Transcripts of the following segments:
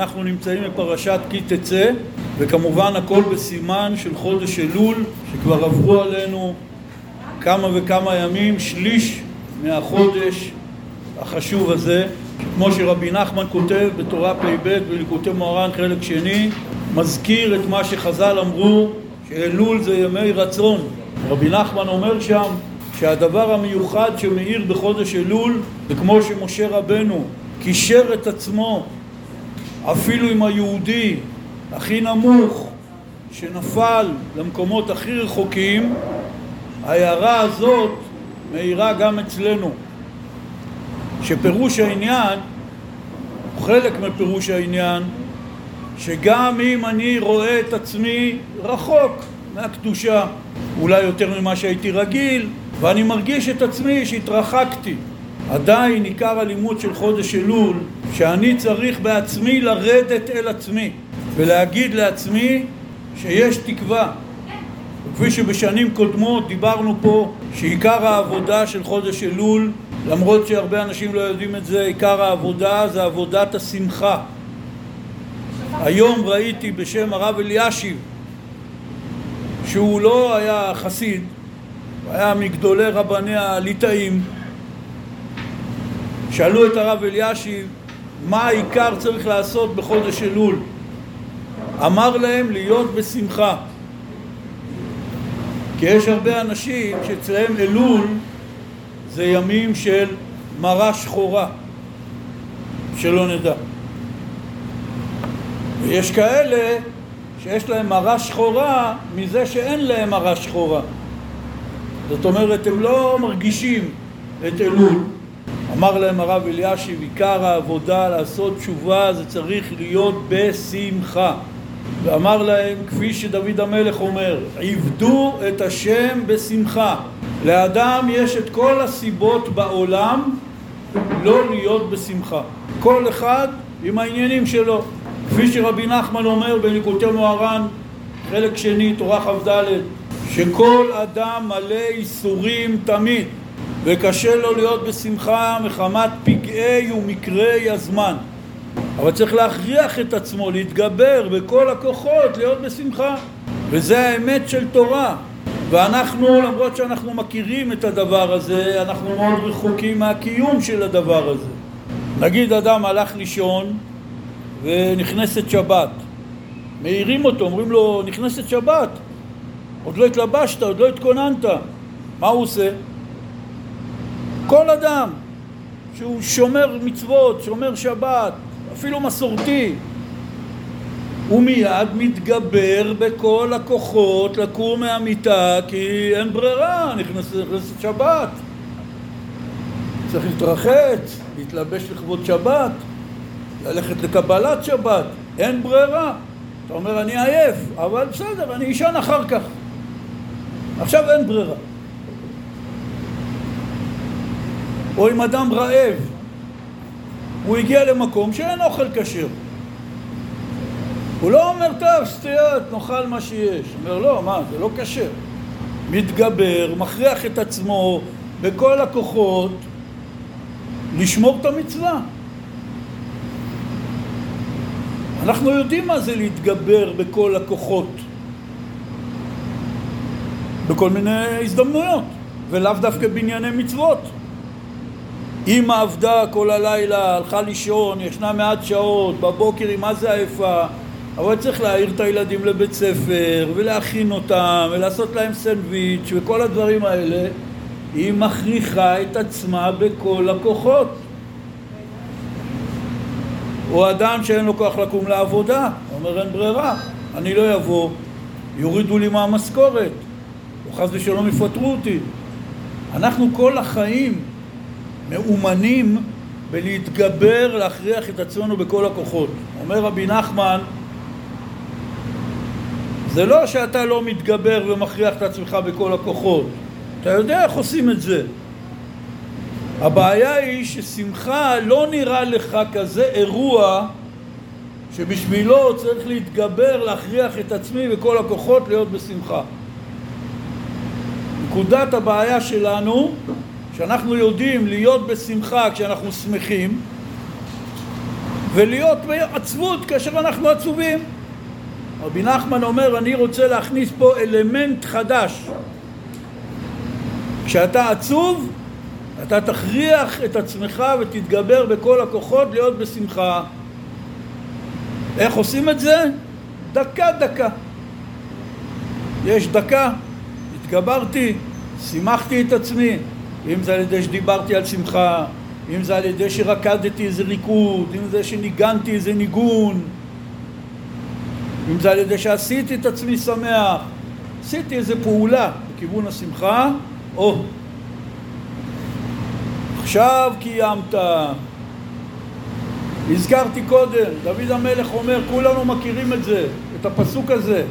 אנחנו נמצאים בפרשת כי תצא, וכמובן הכל בסימן של חודש אלול, שכבר עברו עלינו כמה וכמה ימים, שליש מהחודש החשוב הזה. כמו שרבי נחמן כותב בתורה פ"ב בליקוטי מוהר"ן חלק שני, מזכיר את מה שחז"ל אמרו, שאלול זה ימי רצון. רבי נחמן אומר שם שהדבר המיוחד שמאיר בחודש אלול זה כמו שמשה רבנו קישר את עצמו אפילו עם היהודי הכי נמוך שנפל למקומות הכי רחוקים, ההערה הזאת מאירה גם אצלנו. שפירוש העניין, חלק מפירוש העניין, שגם אם אני רואה את עצמי רחוק מהקדושה, אולי יותר ממה שהייתי רגיל, ואני מרגיש את עצמי שהתרחקתי. עדיין עיקר הלימוד של חודש אלול, שאני צריך בעצמי לרדת אל עצמי ולהגיד לעצמי שיש תקווה. וכפי שבשנים קודמות דיברנו פה שעיקר העבודה של חודש אלול, למרות שהרבה אנשים לא יודעים את זה, עיקר העבודה זה עבודת השמחה. היום ראיתי בשם הרב אלישיב שהוא לא היה חסיד, היה מגדולי רבני הליטאים שאלו את הרב אלישיב מה העיקר צריך לעשות בחודש אלול? אמר להם להיות בשמחה. כי יש הרבה אנשים שאצלם אלול זה ימים של מרה שחורה שלא נדע. ויש כאלה שיש להם מרה שחורה מזה שאין להם מרה שחורה. זאת אומרת הם לא מרגישים את אלול אמר להם הרב אלישיב עיקר העבודה לעשות תשובה זה צריך להיות בשמחה. ואמר להם כפי שדוד המלך אומר עבדו את השם בשמחה. לאדם יש את כל הסיבות בעולם לא להיות בשמחה. כל אחד עם העניינים שלו. כפי שרבי נחמן אומר בניקוטי מוהר"ן חלק שני תורה כ"ד שכל אדם מלא ייסורים תמיד וקשה לו להיות בשמחה מחמת פגעי ומקרי הזמן. אבל צריך להכריח את עצמו להתגבר בכל הכוחות להיות בשמחה. וזה האמת של תורה. ואנחנו למרות שאנחנו מכירים את הדבר הזה אנחנו מאוד רחוקים מהקיום של הדבר הזה. נגיד אדם הלך לישון ונכנסת שבת. מעירים אותו, אומרים לו נכנסת שבת. עוד לא התלבשת, עוד לא התכוננת. מה הוא עושה? כל אדם שהוא שומר מצוות, שומר שבת, אפילו מסורתי, הוא מיד מתגבר בכל הכוחות לקום מהמיטה כי אין ברירה, נכנסת, נכנסת שבת. צריך להתרחץ, להתלבש לכבוד שבת, ללכת לקבלת שבת, אין ברירה. אתה אומר אני עייף, אבל בסדר, אני אשן אחר כך. עכשיו אין ברירה. או אם אדם רעב, הוא הגיע למקום שאין אוכל כשר. הוא לא אומר, טוב, סטיות, נאכל מה שיש. הוא אומר, לא, מה, זה לא כשר. מתגבר, מכריח את עצמו בכל הכוחות לשמור את המצווה. אנחנו יודעים מה זה להתגבר בכל הכוחות בכל מיני הזדמנויות ולאו דווקא בענייני מצוות אמא עבדה כל הלילה, הלכה לישון, ישנה מעט שעות, בבוקר היא מה זה עייפה אבל צריך להעיר את הילדים לבית ספר ולהכין אותם ולעשות להם סנדוויץ' וכל הדברים האלה היא מכריחה את עצמה בכל הכוחות או אדם שאין לו כוח לקום לעבודה, אומר אין ברירה, אני לא אבוא, יורידו לי מהמשכורת, או חס ושלום יפטרו אותי. אנחנו כל החיים מאומנים בלהתגבר, להכריח את עצמנו בכל הכוחות. אומר רבי נחמן, זה לא שאתה לא מתגבר ומכריח את עצמך בכל הכוחות, אתה יודע איך עושים את זה. הבעיה היא ששמחה לא נראה לך כזה אירוע שבשבילו צריך להתגבר, להכריח את עצמי וכל הכוחות להיות בשמחה. נקודת הבעיה שלנו, שאנחנו יודעים להיות בשמחה כשאנחנו שמחים, ולהיות בעצבות כאשר אנחנו עצובים. רבי נחמן אומר, אני רוצה להכניס פה אלמנט חדש. כשאתה עצוב, אתה תכריח את עצמך ותתגבר בכל הכוחות להיות בשמחה. איך עושים את זה? דקה דקה. יש דקה, התגברתי, שימחתי את עצמי, אם זה על ידי שדיברתי על שמחה, אם זה על ידי שרקדתי איזה ריקוד, אם זה שניגנתי איזה ניגון, אם זה על ידי שעשיתי את עצמי שמח, עשיתי איזה פעולה בכיוון השמחה, או עכשיו קיימת. הזכרתי קודם, דוד המלך אומר, כולנו מכירים את זה, את הפסוק הזה.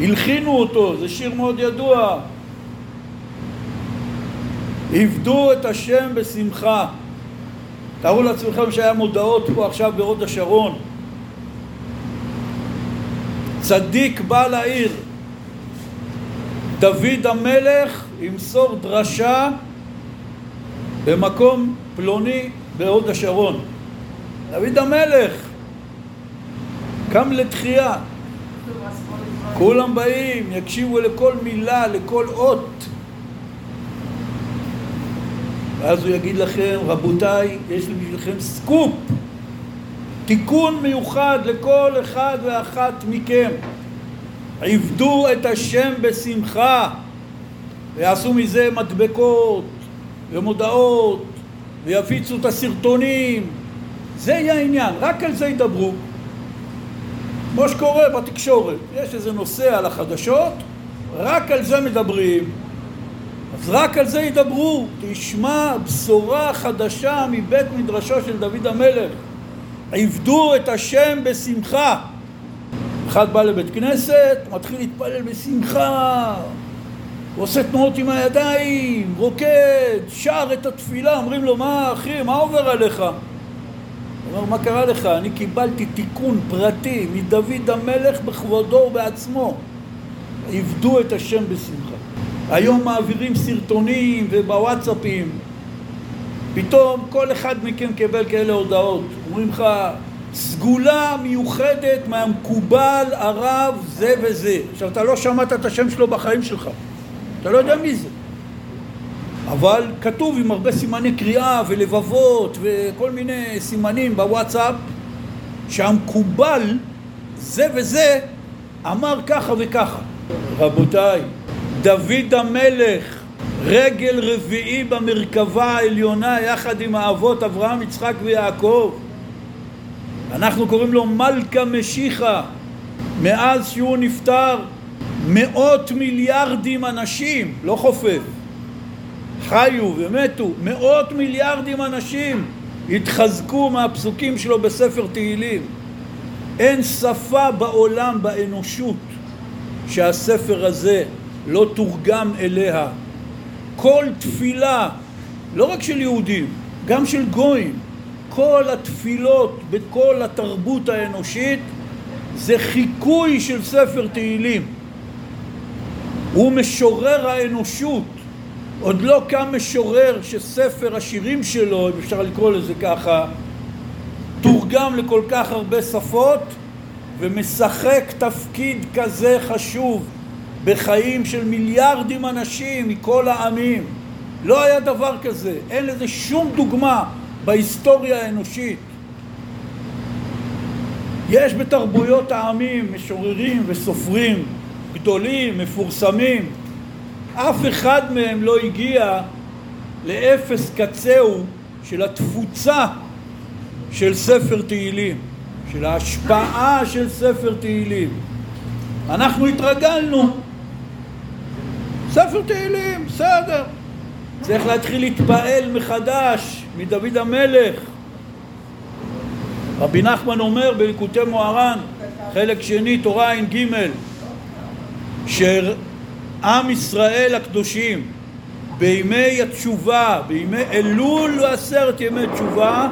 הלחינו אותו, זה שיר מאוד ידוע. עבדו את השם בשמחה. תארו לעצמכם שהיה מודעות פה עכשיו בהוד השרון. צדיק בא לעיר. דוד המלך ימסור דרשה במקום פלוני בהוד השרון. דוד המלך קם לתחייה. כולם באים, יקשיבו לכל מילה, לכל אות. ואז הוא יגיד לכם, רבותיי, יש לי בשבילכם סקופ, תיקון מיוחד לכל אחד ואחת מכם. עבדו את השם בשמחה ויעשו מזה מדבקות ומודעות ויפיצו את הסרטונים. זה יהיה העניין, רק על זה ידברו. כמו שקורה בתקשורת יש איזה נושא על החדשות רק על זה מדברים אז רק על זה ידברו תשמע בשורה חדשה מבית מדרשו של דוד המלך עבדו את השם בשמחה אחד בא לבית כנסת, מתחיל להתפלל בשמחה, עושה תנועות עם הידיים, רוקד, שר את התפילה, אומרים לו, מה אחי, מה עובר עליך? הוא אומר, מה קרה לך? אני קיבלתי תיקון פרטי מדוד המלך בכבודו ובעצמו. עבדו את השם בשמחה. היום מעבירים סרטונים ובוואטסאפים. פתאום כל אחד מכם קיבל כאלה הודעות. אומרים לך, סגולה מיוחדת מהמקובל הרב זה וזה. עכשיו, אתה לא שמעת את השם שלו בחיים שלך, אתה לא יודע מי זה. אבל כתוב עם הרבה סימני קריאה ולבבות וכל מיני סימנים בוואטסאפ שהמקובל זה וזה אמר ככה וככה. רבותיי, דוד המלך, רגל רביעי במרכבה העליונה יחד עם האבות אברהם, יצחק ויעקב אנחנו קוראים לו מלכה משיחה מאז שהוא נפטר מאות מיליארדים אנשים, לא חופף, חיו ומתו, מאות מיליארדים אנשים התחזקו מהפסוקים שלו בספר תהילים. אין שפה בעולם, באנושות, שהספר הזה לא תורגם אליה. כל תפילה, לא רק של יהודים, גם של גויים, כל התפילות בכל התרבות האנושית זה חיקוי של ספר תהילים. הוא משורר האנושות. עוד לא קם משורר שספר השירים שלו, אם אפשר לקרוא לזה ככה, תורגם לכל כך הרבה שפות ומשחק תפקיד כזה חשוב בחיים של מיליארדים אנשים מכל העמים. לא היה דבר כזה, אין לזה שום דוגמה בהיסטוריה האנושית. יש בתרבויות העמים משוררים וסופרים גדולים, מפורסמים. אף אחד מהם לא הגיע לאפס קצהו של התפוצה של ספר תהילים, של ההשפעה של ספר תהילים. אנחנו התרגלנו. ספר תהילים, בסדר. צריך להתחיל להתפעל מחדש מדוד המלך. רבי נחמן אומר בליקוטי מוהר"ן, חלק שני, תורה ע"ג, שעם ישראל הקדושים בימי התשובה, בימי אלול ועשרת ימי תשובה,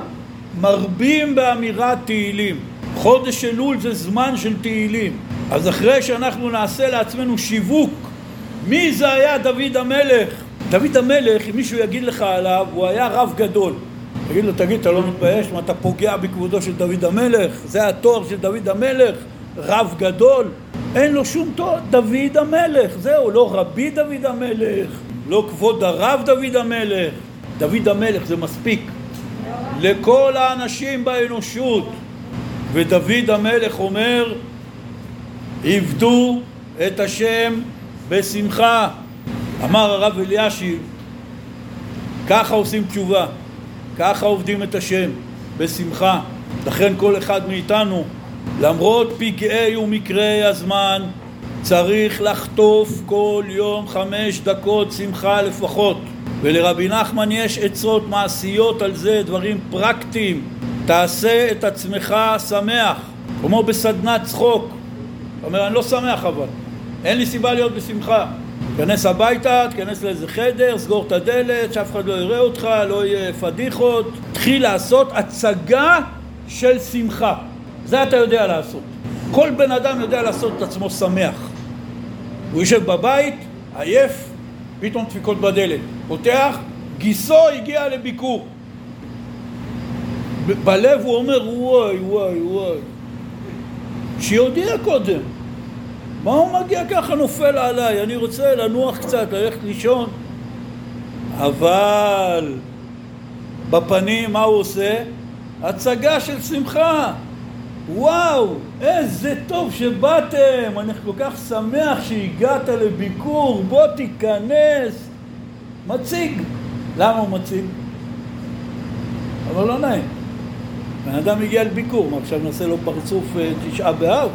מרבים באמירת תהילים. חודש אלול זה זמן של תהילים. אז אחרי שאנחנו נעשה לעצמנו שיווק מי זה היה דוד המלך? דוד המלך, אם מישהו יגיד לך עליו, הוא היה רב גדול. תגיד לו, תגיד, אתה לא מתבייש? מה, אתה פוגע בכבודו של דוד המלך? זה התואר של דוד המלך? רב גדול? אין לו שום תואר, דוד המלך, זהו, לא רבי דוד המלך, לא כבוד הרב דוד המלך, דוד המלך זה מספיק לכל האנשים באנושות. ודוד המלך אומר, עבדו את השם בשמחה. אמר הרב אלישיב, ככה עושים תשובה, ככה עובדים את השם, בשמחה. לכן כל אחד מאיתנו, למרות פגעי ומקרי הזמן, צריך לחטוף כל יום חמש דקות שמחה לפחות. ולרבי נחמן יש עצות מעשיות על זה, דברים פרקטיים. תעשה את עצמך שמח, כמו בסדנת צחוק. אתה אומר, אני לא שמח אבל, אין לי סיבה להיות בשמחה. תיכנס הביתה, תיכנס לאיזה חדר, סגור את הדלת, שאף אחד לא יראה אותך, לא יהיה פדיחות. תתחיל לעשות הצגה של שמחה. זה אתה יודע לעשות. כל בן אדם יודע לעשות את עצמו שמח. הוא יושב בבית, עייף, פתאום דפיקות בדלת. פותח, גיסו הגיע לביקור. בלב הוא אומר, וואי, וואי, וואי. שיודיע קודם. מה הוא מגיע ככה נופל עליי? אני רוצה לנוח קצת, ללכת לישון. אבל בפנים מה הוא עושה? הצגה של שמחה. וואו, איזה טוב שבאתם, אני כל כך שמח שהגעת לביקור, בוא תיכנס. מציג. למה הוא מציג? אבל לא נעים. בן אדם הגיע לביקור, מה עכשיו נעשה לו פרצוף אה, תשעה באב?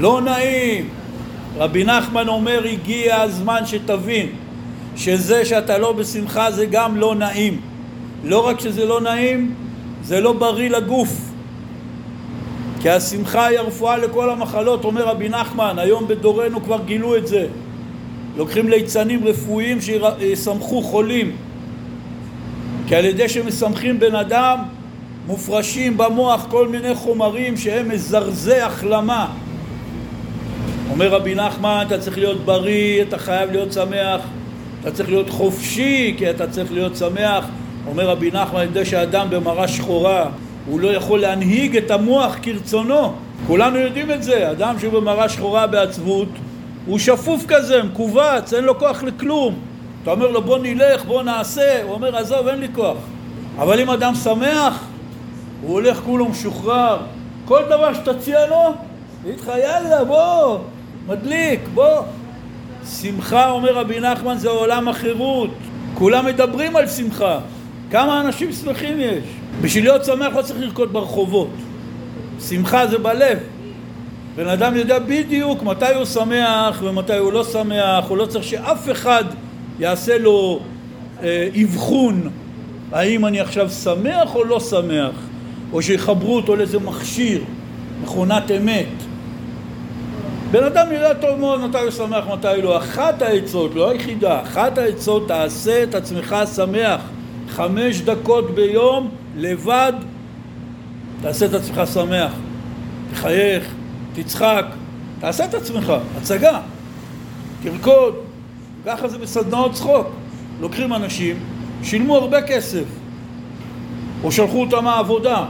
לא נעים. רבי נחמן אומר, הגיע הזמן שתבין שזה שאתה לא בשמחה זה גם לא נעים. לא רק שזה לא נעים, זה לא בריא לגוף. כי השמחה היא הרפואה לכל המחלות, אומר רבי נחמן, היום בדורנו כבר גילו את זה. לוקחים ליצנים רפואיים שיסמכו חולים. כי על ידי שמסמכים בן אדם, מופרשים במוח כל מיני חומרים שהם מזרזי החלמה. אומר רבי נחמן, אתה צריך להיות בריא, אתה חייב להיות שמח, אתה צריך להיות חופשי, כי אתה צריך להיות שמח. אומר רבי נחמן, על ידי שאדם במראה שחורה, הוא לא יכול להנהיג את המוח כרצונו. כולנו יודעים את זה, אדם שהוא במראה שחורה בעצבות, הוא שפוף כזה, מכווץ, אין לו כוח לכלום. אתה אומר לו בוא נלך, בוא נעשה, הוא אומר עזוב, אין לי כוח. אבל אם אדם שמח, הוא הולך כולו משוחרר. כל דבר שתציע לו, יגיד לך יאללה בוא, מדליק, בוא. שמחה, אומר רבי נחמן, זה עולם החירות. כולם מדברים על שמחה. כמה אנשים שמחים יש? בשביל להיות שמח לא צריך לרקוד ברחובות. שמחה זה בלב. בן אדם יודע בדיוק מתי הוא שמח ומתי הוא לא שמח, הוא לא צריך שאף אחד יעשה לו אה, אבחון האם אני עכשיו שמח או לא שמח, או שיחברו אותו לאיזה מכשיר, מכונת אמת. בן אדם יודע טוב מאוד מתי הוא שמח, מתי לא. אחת העצות, לא היחידה, אחת העצות, תעשה את עצמך שמח. חמש דקות ביום, לבד, תעשה את עצמך שמח. תחייך, תצחק, תעשה את עצמך, הצגה, תרקוד, ככה זה בסדנאות צחוק. לוקחים אנשים, שילמו הרבה כסף, או שלחו אותם מהעבודה.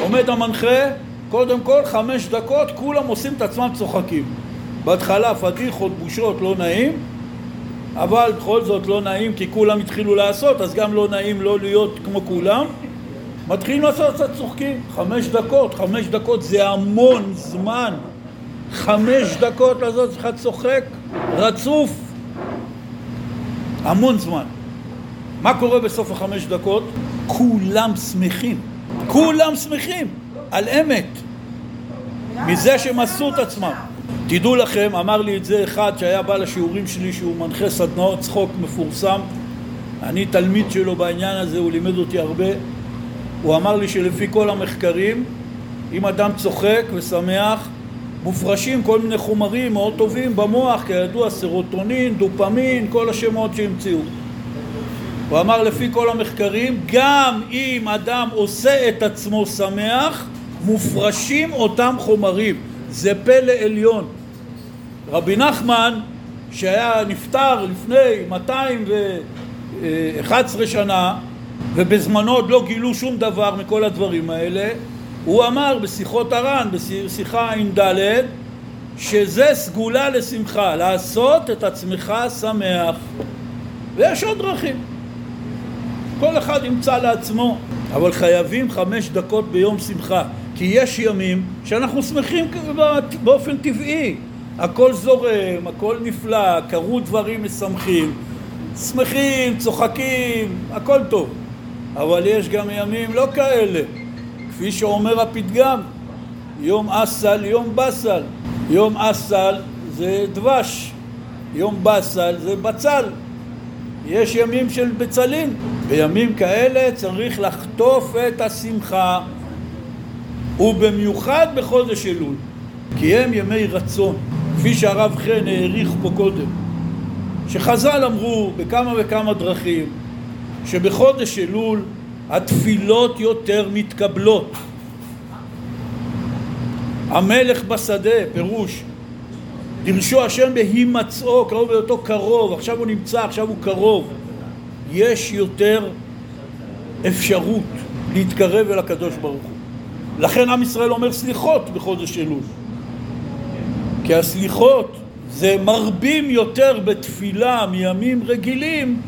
עומד המנחה, קודם כל חמש דקות, כולם עושים את עצמם צוחקים. בהתחלה פדיחות, בושות, לא נעים, אבל בכל זאת לא נעים כי כולם התחילו לעשות, אז גם לא נעים לא להיות כמו כולם. מתחילים לעשות קצת צוחקים, חמש דקות, חמש דקות זה המון זמן. חמש דקות לעשות לך צוחק רצוף, המון זמן. מה קורה בסוף החמש דקות? כולם שמחים. כולם שמחים על אמת. מזה שהם עשו את עצמם. תדעו לכם, אמר לי את זה אחד שהיה בא לשיעורים שלי שהוא מנחה סדנאות צחוק מפורסם אני תלמיד שלו בעניין הזה, הוא לימד אותי הרבה הוא אמר לי שלפי כל המחקרים אם אדם צוחק ושמח מופרשים כל מיני חומרים מאוד טובים במוח, כידוע סרוטונין, דופמין, כל השמות שהמציאו. הוא אמר לפי כל המחקרים, גם אם אדם עושה את עצמו שמח, מופרשים אותם חומרים. זה פלא עליון. רבי נחמן, שהיה נפטר לפני 211 שנה, ובזמנו עוד לא גילו שום דבר מכל הדברים האלה, הוא אמר בשיחות הר"ן, בשיחה ע"ד, שזה סגולה לשמחה, לעשות את עצמך שמח. ויש עוד דרכים. כל אחד ימצא לעצמו, אבל חייבים חמש דקות ביום שמחה, כי יש ימים שאנחנו שמחים באופן טבעי. הכל זורם, הכל נפלא, קרו דברים משמחים, שמחים, צוחקים, הכל טוב. אבל יש גם ימים לא כאלה, כפי שאומר הפתגם, יום אסל, יום בסל. יום אסל זה דבש, יום בסל זה בצל. יש ימים של בצלים. בימים כאלה צריך לחטוף את השמחה, ובמיוחד בחודש אלול, כי הם ימי רצון, כפי שהרב חן העריך פה קודם, שחז"ל אמרו בכמה וכמה דרכים שבחודש אלול התפילות יותר מתקבלות. המלך בשדה, פירוש, דרשו השם בהימצאו, קרוב בהיותו קרוב, עכשיו הוא נמצא, עכשיו הוא קרוב. יש יותר אפשרות להתקרב אל הקדוש ברוך הוא. לכן עם ישראל אומר סליחות בחודש אלול. כי הסליחות זה מרבים יותר בתפילה מימים רגילים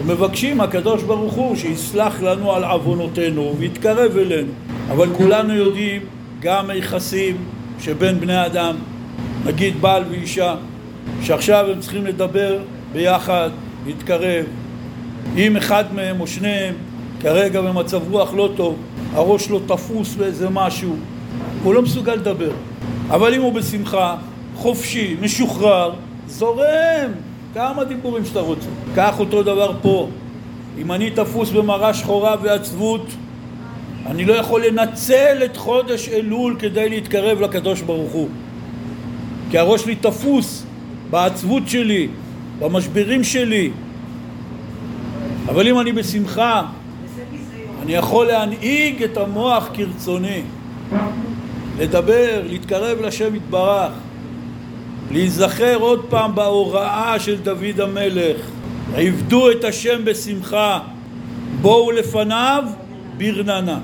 ומבקשים הקדוש ברוך הוא שיסלח לנו על עוונותינו ויתקרב אלינו. אבל כולנו יודעים גם היחסים שבין בני אדם, נגיד בעל ואישה, שעכשיו הם צריכים לדבר ביחד, להתקרב. אם אחד מהם או שניהם כרגע במצב רוח לא טוב, הראש לא תפוס באיזה משהו, הוא לא מסוגל לדבר. אבל אם הוא בשמחה, חופשי, משוחרר, זורם, כמה דיבורים שאתה רוצה. קח אותו דבר פה. אם אני תפוס במראה שחורה ועצבות, אני לא יכול לנצל את חודש אלול כדי להתקרב לקדוש ברוך הוא. כי הראש שלי תפוס בעצבות שלי, במשברים שלי. אבל אם אני בשמחה, אני יכול להנהיג את המוח כרצוני. לדבר, להתקרב לשם יתברך. להיזכר עוד פעם בהוראה של דוד המלך עבדו את השם בשמחה בואו לפניו ברננה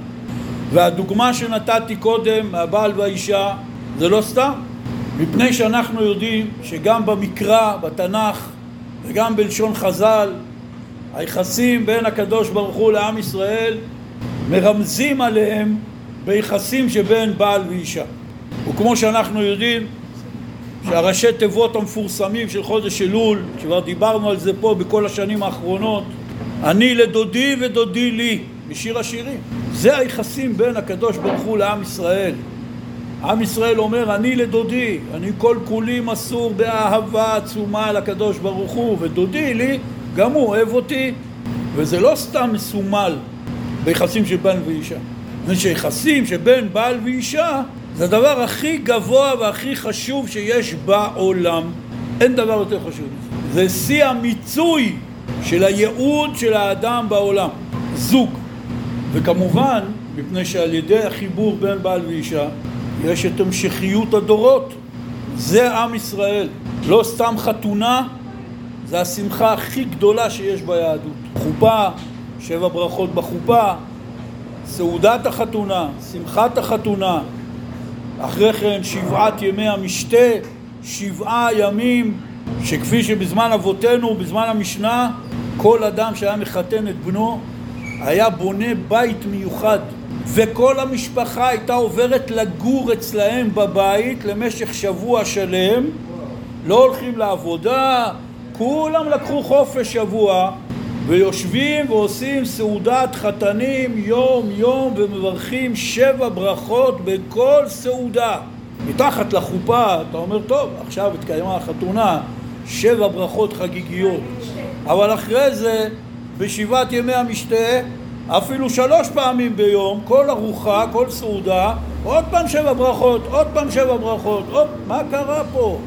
והדוגמה שנתתי קודם מהבעל והאישה זה לא סתם מפני שאנחנו יודעים שגם במקרא, בתנ"ך וגם בלשון חז"ל היחסים בין הקדוש ברוך הוא לעם ישראל מרמזים עליהם ביחסים שבין בעל ואישה וכמו שאנחנו יודעים שהראשי תיבות המפורסמים של חודש אלול, כבר דיברנו על זה פה בכל השנים האחרונות, אני לדודי ודודי לי, משיר השירים. זה היחסים בין הקדוש ברוך הוא לעם ישראל. עם ישראל אומר אני לדודי, אני כל כולי מסור באהבה עצומה לקדוש ברוך הוא, ודודי לי, גם הוא אוהב אותי, וזה לא סתם מסומל ביחסים של בן ואישה. זה שיחסים שבין בעל ואישה זה הדבר הכי גבוה והכי חשוב שיש בעולם. אין דבר יותר חשוב. זה שיא המיצוי של הייעוד של האדם בעולם. זוג. וכמובן, מפני שעל ידי החיבור בין בעל ואישה, יש את המשכיות הדורות. זה עם ישראל. לא סתם חתונה, זה השמחה הכי גדולה שיש ביהדות. חופה, שבע ברכות בחופה, סעודת החתונה, שמחת החתונה, אחרי כן שבעת ימי המשתה, שבעה ימים שכפי שבזמן אבותינו, בזמן המשנה, כל אדם שהיה מחתן את בנו היה בונה בית מיוחד. וכל המשפחה הייתה עוברת לגור אצלהם בבית למשך שבוע שלם. לא הולכים לעבודה, כולם לקחו חופש שבוע ויושבים ועושים סעודת חתנים יום יום ומברכים שבע ברכות בכל סעודה. מתחת לחופה אתה אומר טוב עכשיו התקיימה החתונה שבע ברכות חגיגיות אבל אחרי זה בשבעת ימי המשתה אפילו שלוש פעמים ביום כל ארוחה, כל סעודה עוד פעם שבע ברכות, עוד פעם שבע ברכות עוד... מה קרה פה?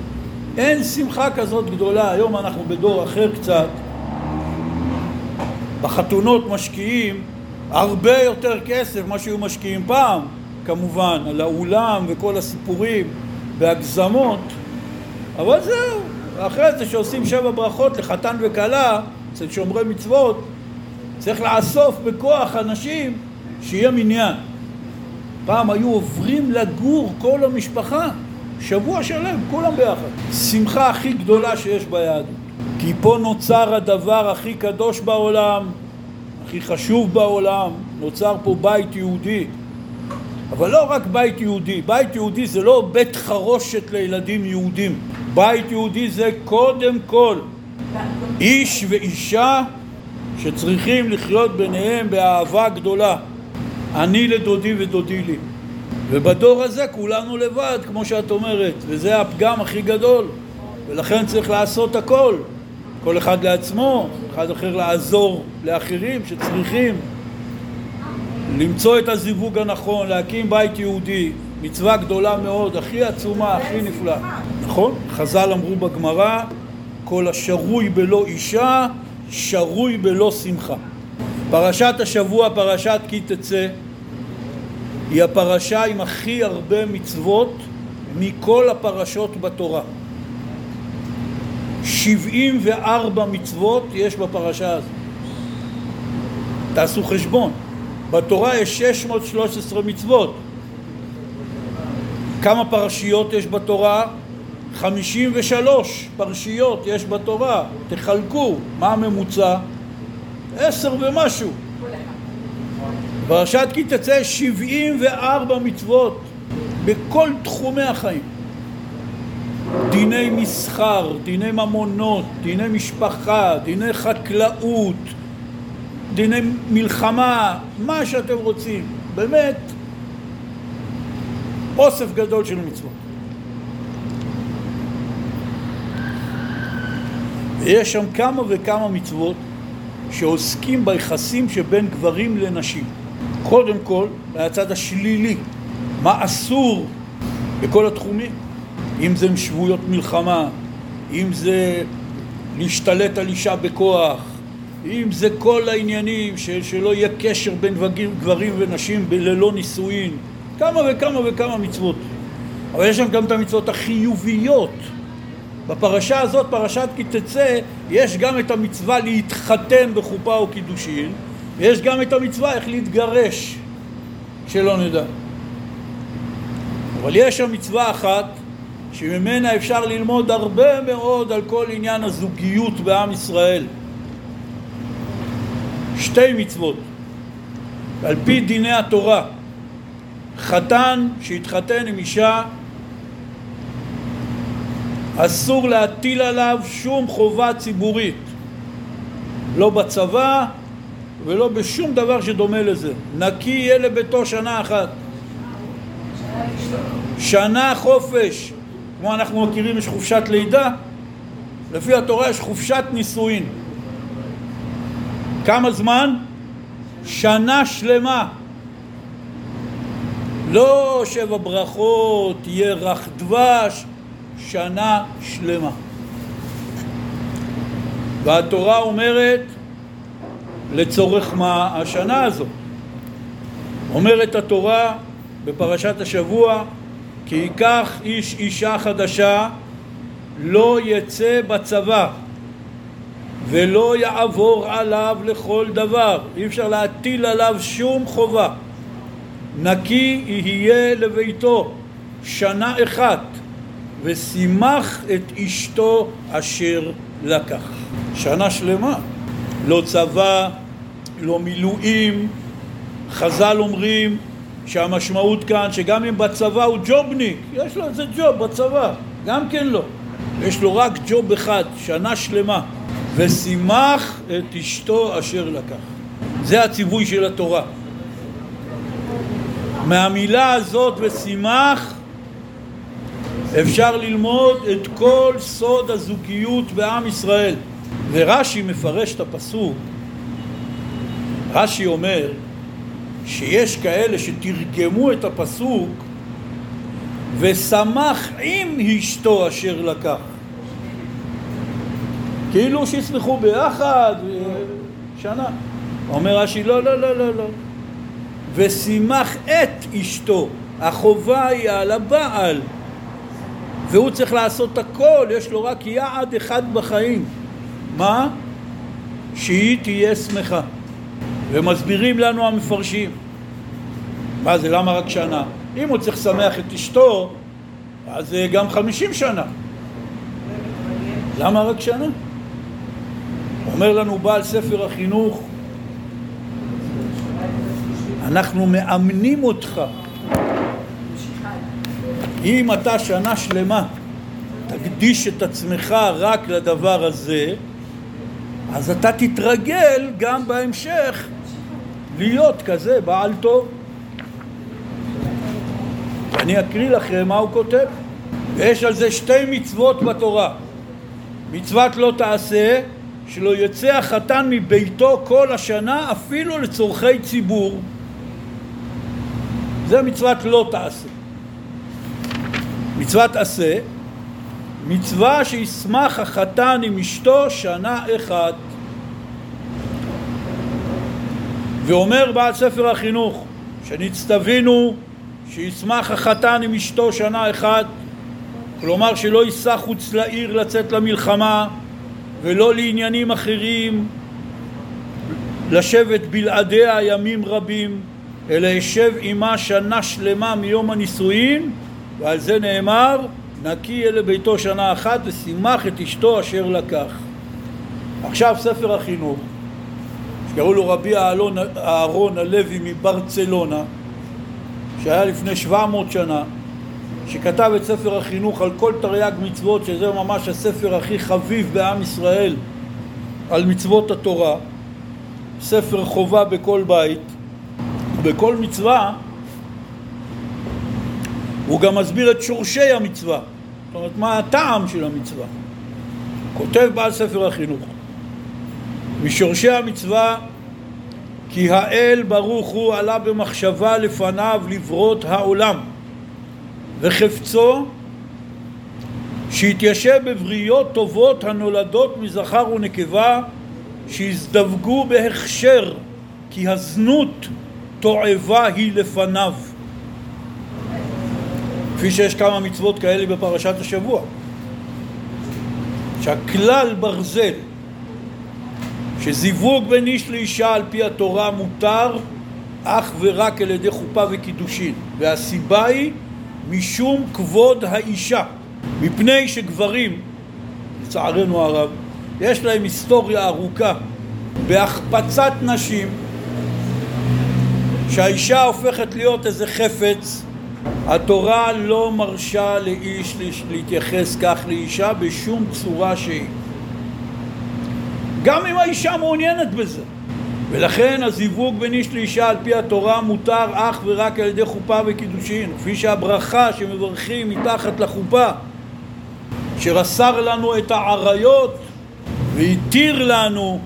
אין שמחה כזאת גדולה היום אנחנו בדור אחר קצת בחתונות משקיעים הרבה יותר כסף ממה שהיו משקיעים פעם, כמובן, על האולם וכל הסיפורים והגזמות, אבל זהו, אחרי זה שעושים שבע ברכות לחתן וכלה, אצל שומרי מצוות, צריך לאסוף בכוח אנשים שיהיה מניין. פעם היו עוברים לגור כל המשפחה, שבוע שלם, כולם ביחד. שמחה הכי גדולה שיש ביהדות. כי פה נוצר הדבר הכי קדוש בעולם, הכי חשוב בעולם, נוצר פה בית יהודי. אבל לא רק בית יהודי, בית יהודי זה לא בית חרושת לילדים יהודים. בית יהודי זה קודם כל איש ואישה שצריכים לחיות ביניהם באהבה גדולה. אני לדודי ודודי לי. ובדור הזה כולנו לבד, כמו שאת אומרת, וזה הפגם הכי גדול, ולכן צריך לעשות הכל. כל אחד לעצמו, אחד אחר לעזור לאחרים שצריכים למצוא את הזיווג הנכון, להקים בית יהודי, מצווה גדולה מאוד, הכי עצומה, הכי נפלאה. נכון? חז"ל אמרו בגמרא, כל השרוי בלא אישה, שרוי בלא שמחה. פרשת השבוע, פרשת כי תצא, היא הפרשה עם הכי הרבה מצוות מכל הפרשות בתורה. 74 מצוות יש בפרשה הזאת. תעשו חשבון. בתורה יש 613 מצוות. כמה פרשיות יש בתורה? 53 פרשיות יש בתורה. תחלקו, מה הממוצע? עשר ומשהו. פרשת כי תצא 74 מצוות בכל תחומי החיים. דיני מסחר, דיני ממונות, דיני משפחה, דיני חקלאות, דיני מלחמה, מה שאתם רוצים. באמת, אוסף גדול של מצוות. ויש שם כמה וכמה מצוות שעוסקים ביחסים שבין גברים לנשים. קודם כל, מהצד השלילי, מה אסור בכל התחומים. אם זה שבויות מלחמה, אם זה להשתלט על אישה בכוח, אם זה כל העניינים של, שלא יהיה קשר בין גברים ונשים ללא נישואין, כמה וכמה וכמה מצוות. אבל יש שם גם את המצוות החיוביות. בפרשה הזאת, פרשת כי תצא, יש גם את המצווה להתחתן בחופה או קידושין, ויש גם את המצווה איך להתגרש, שלא נדע. אבל יש שם מצווה אחת שממנה אפשר ללמוד הרבה מאוד על כל עניין הזוגיות בעם ישראל. שתי מצוות, על פי דיני התורה. חתן שהתחתן עם אישה אסור להטיל עליו שום חובה ציבורית, לא בצבא ולא בשום דבר שדומה לזה. נקי יהיה לביתו שנה אחת. שנה חופש, כמו אנחנו מכירים יש חופשת לידה, לפי התורה יש חופשת נישואין. כמה זמן? שנה שלמה. לא שבע ברכות, ירח דבש, שנה שלמה. והתורה אומרת לצורך מה השנה הזאת. אומרת התורה בפרשת השבוע כי ייקח איש אישה חדשה לא יצא בצבא ולא יעבור עליו לכל דבר, אי אפשר להטיל עליו שום חובה. נקי יהיה לביתו שנה אחת ושימח את אשתו אשר לקח. שנה שלמה. לא צבא, לא מילואים. חז"ל אומרים שהמשמעות כאן שגם אם בצבא הוא ג'ובניק, יש לו איזה ג'וב בצבא, גם כן לא. יש לו רק ג'וב אחד, שנה שלמה. ושימח את אשתו אשר לקח. זה הציווי של התורה. מהמילה הזאת ושימח אפשר ללמוד את כל סוד הזוגיות בעם ישראל. ורש"י מפרש את הפסוק, רש"י אומר שיש כאלה שתרגמו את הפסוק ושמח עם אשתו אשר לקח. כאילו שיסמכו ביחד שנה. אומר רש"י לא, לא, לא, לא, לא. ושימח את אשתו. החובה היא על הבעל. והוא צריך לעשות הכל, יש לו רק יעד אחד בחיים. מה? שהיא תהיה שמחה. ומסבירים לנו המפרשים. מה זה, למה רק שנה? אם הוא צריך לשמח את אשתו, אז זה גם חמישים שנה. למה רק שנה? אומר לנו בעל ספר החינוך, אנחנו מאמנים אותך. אם אתה שנה שלמה תקדיש את עצמך רק לדבר הזה, אז אתה תתרגל גם בהמשך להיות כזה בעל טוב. ואני אקריא לכם מה הוא כותב. ויש על זה שתי מצוות בתורה. מצוות לא תעשה, שלא יצא החתן מביתו כל השנה אפילו לצורכי ציבור. זה מצוות לא תעשה. מצוות עשה, מצווה שישמח החתן עם אשתו שנה אחת. ואומר בעל ספר החינוך, שנצטווינו שישמח החתן עם אשתו שנה אחת, כלומר שלא ייסע חוץ לעיר לצאת למלחמה ולא לעניינים אחרים, לשבת בלעדיה ימים רבים, אלא ישב עמה שנה שלמה מיום הנישואין, ועל זה נאמר נקי אלה ביתו שנה אחת ושימח את אשתו אשר לקח. עכשיו ספר החינוך, שקראו לו רבי אהרון, אהרון הלוי מברצלונה, שהיה לפני 700 שנה, שכתב את ספר החינוך על כל תרי"ג מצוות, שזה ממש הספר הכי חביב בעם ישראל על מצוות התורה, ספר חובה בכל בית, בכל מצווה הוא גם מסביר את שורשי המצווה, זאת אומרת מה הטעם של המצווה. כותב בעל ספר החינוך משורשי המצווה כי האל ברוך הוא עלה במחשבה לפניו לברות העולם וחפצו שיתיישב בבריות טובות הנולדות מזכר ונקבה שיזדווגו בהכשר כי הזנות תועבה היא לפניו. כפי שיש כמה מצוות כאלה בפרשת השבוע. שהכלל ברזל שזיווג בין איש לאישה על פי התורה מותר אך ורק על ידי חופה וקידושין. והסיבה היא משום כבוד האישה. מפני שגברים לצערנו הרב יש להם היסטוריה ארוכה בהחפצת נשים שהאישה הופכת להיות איזה חפץ התורה לא מרשה לאיש להתייחס כך לאישה בשום צורה שהיא גם אם האישה מעוניינת בזה. ולכן הזיווג בין איש לאישה על פי התורה מותר אך ורק על ידי חופה וקידושין, כפי שהברכה שמברכים מתחת לחופה, אשר אסר לנו את העריות והתיר לנו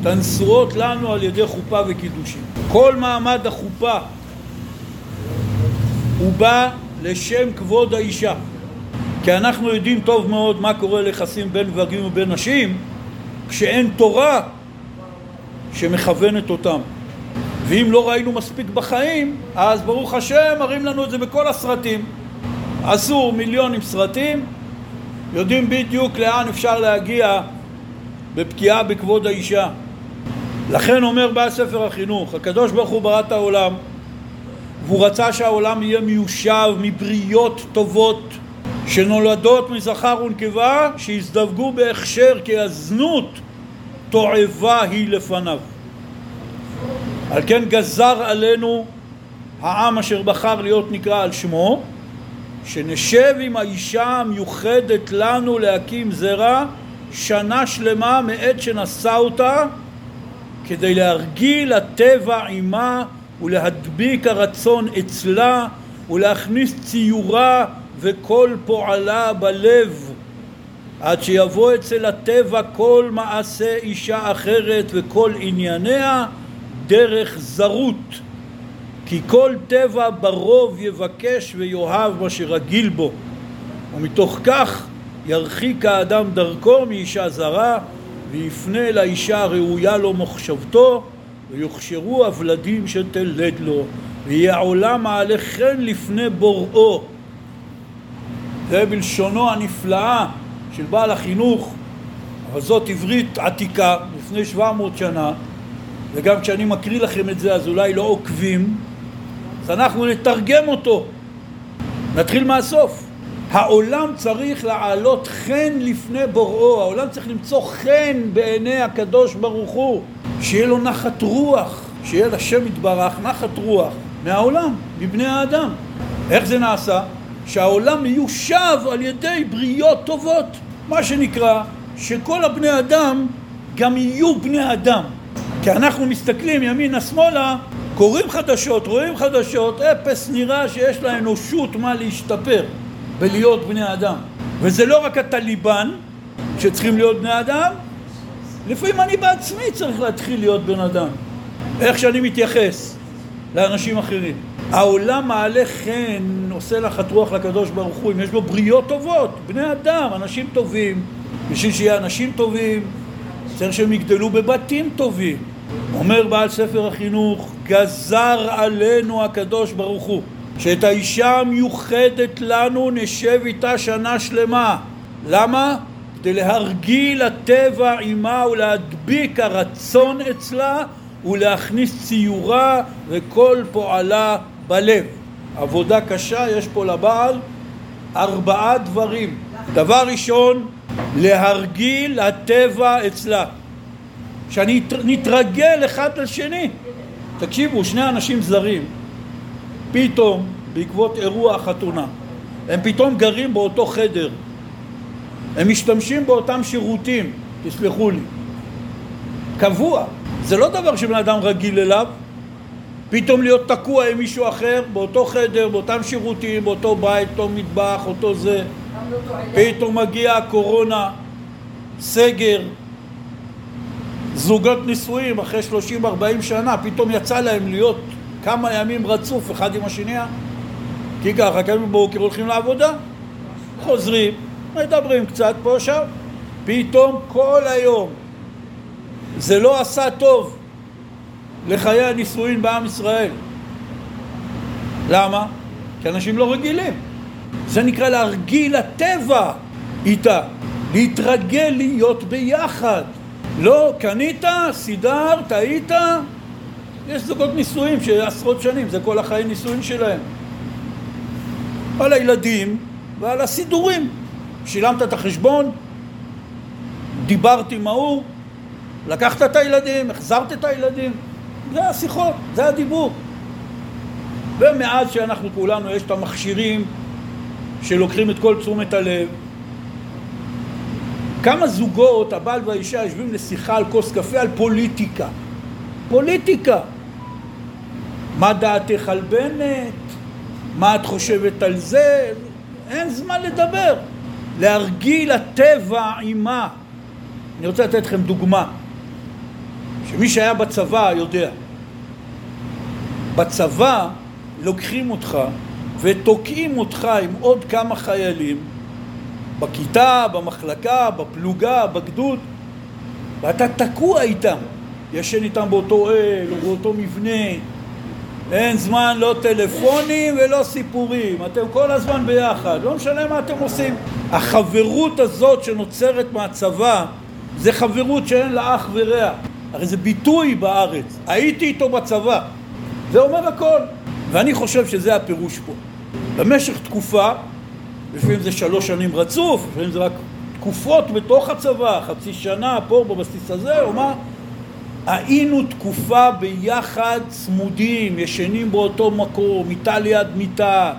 את הנשואות לנו על ידי חופה וקידושין. כל מעמד החופה הוא בא לשם כבוד האישה. כי אנחנו יודעים טוב מאוד מה קורה ליחסים בין גברים ובין נשים כשאין תורה שמכוונת אותם. ואם לא ראינו מספיק בחיים, אז ברוך השם מראים לנו את זה בכל הסרטים. עשו מיליונים סרטים, יודעים בדיוק לאן אפשר להגיע בפגיעה בכבוד האישה. לכן אומר בעל ספר החינוך, הקדוש ברוך הוא ברא את העולם והוא רצה שהעולם יהיה מיושב מבריות טובות שנולדות מזכר ונקבה שהזדווגו בהכשר כי הזנות תועבה היא לפניו. על כן גזר עלינו העם אשר בחר להיות נקרא על שמו שנשב עם האישה המיוחדת לנו להקים זרע שנה שלמה מעת שנשא אותה כדי להרגיל הטבע עימה ולהדביק הרצון אצלה ולהכניס ציורה וכל פועלה בלב עד שיבוא אצל הטבע כל מעשה אישה אחרת וכל ענייניה דרך זרות. כי כל טבע ברוב יבקש ויאהב מה שרגיל בו ומתוך כך ירחיק האדם דרכו מאישה זרה ויפנה לאישה הראויה לו מחשבתו ויוכשרו הוולדים שתלד לו ויהיה העולם מעלה חן לפני בוראו זה בלשונו הנפלאה של בעל החינוך אבל זאת עברית עתיקה לפני 700 שנה וגם כשאני מקריא לכם את זה אז אולי לא עוקבים, אז אנחנו נתרגם אותו. נתחיל מהסוף. העולם צריך לעלות חן לפני בוראו, העולם צריך למצוא חן בעיני הקדוש ברוך הוא, שיהיה לו נחת רוח, שיהיה לשם יתברך נחת רוח מהעולם, מבני האדם. איך זה נעשה? שהעולם מיושב על ידי בריות טובות, מה שנקרא שכל הבני אדם גם יהיו בני אדם. כי אנחנו מסתכלים ימינה-שמאלה, קוראים חדשות, רואים חדשות, אפס נראה שיש לאנושות מה להשתפר בלהיות בני אדם. וזה לא רק הטליבן שצריכים להיות בני אדם, לפעמים אני בעצמי צריך להתחיל להיות בן אדם. איך שאני מתייחס לאנשים אחרים. העולם מעלה חן, עושה לחת רוח לקדוש ברוך הוא, אם יש בו בריות טובות, בני אדם, אנשים טובים. בשביל שיהיה אנשים טובים, צריך שהם יגדלו בבתים טובים. אומר בעל ספר החינוך, גזר עלינו הקדוש ברוך הוא, שאת האישה המיוחדת לנו נשב איתה שנה שלמה. למה? כדי להרגיל הטבע עימה ולהדביק הרצון אצלה ולהכניס ציורה וכל פועלה בלב. עבודה קשה יש פה לבעל ארבעה דברים. דבר ראשון, להרגיל הטבע אצלה. שאני נתרגל אחד לשני. תקשיבו, שני אנשים זרים, פתאום, בעקבות אירוע החתונה, הם פתאום גרים באותו חדר. הם משתמשים באותם שירותים, תסלחו לי. קבוע. זה לא דבר שבן אדם רגיל אליו. פתאום להיות תקוע עם מישהו אחר, באותו חדר, באותם שירותים, באותו בית, אותו מטבח, אותו זה. פתאום מגיעה הקורונה, סגר, זוגות נישואים אחרי 30-40 שנה, פתאום יצא להם להיות כמה ימים רצוף אחד עם השני, כי ככה, קמים בבוקר הולכים לעבודה, חוזרים, מדברים קצת פה שם, פתאום כל היום. זה לא עשה טוב לחיי הנישואין בעם ישראל. למה? כי אנשים לא רגילים. זה נקרא להרגיל הטבע איתה, להתרגל להיות ביחד. לא, קנית, סידרת, היית, יש זוגות נישואים שעשרות שנים, זה כל החיי נישואים שלהם. על הילדים ועל הסידורים. שילמת את החשבון, דיברת עם ההוא, לקחת את הילדים, החזרת את הילדים. זה השיחות, זה הדיבור. ומאז שאנחנו כולנו, יש את המכשירים שלוקחים את כל תשומת הלב. כמה זוגות, הבעל והאישה, יושבים לשיחה על כוס קפה על פוליטיקה. פוליטיקה. מה דעתך על בנט? מה את חושבת על זה? אין זמן לדבר. להרגיל הטבע עימה. אני רוצה לתת לכם דוגמה, שמי שהיה בצבא יודע. בצבא לוקחים אותך ותוקעים אותך עם עוד כמה חיילים בכיתה, במחלקה, בפלוגה, בגדוד ואתה תקוע איתם. ישן איתם באותו אוהל או באותו מבנה. אין זמן לא טלפונים ולא סיפורים. אתם כל הזמן ביחד. לא משנה מה אתם עושים. החברות הזאת שנוצרת מהצבא זה חברות שאין לה אח ורע הרי זה ביטוי בארץ הייתי איתו בצבא זה אומר הכל ואני חושב שזה הפירוש פה. במשך תקופה, לפעמים זה שלוש שנים רצוף, לפעמים זה רק תקופות בתוך הצבא, חצי שנה פה בבסיס הזה, או מה, היינו תקופה ביחד צמודים, ישנים באותו מקום, מיטה ליד מיטה,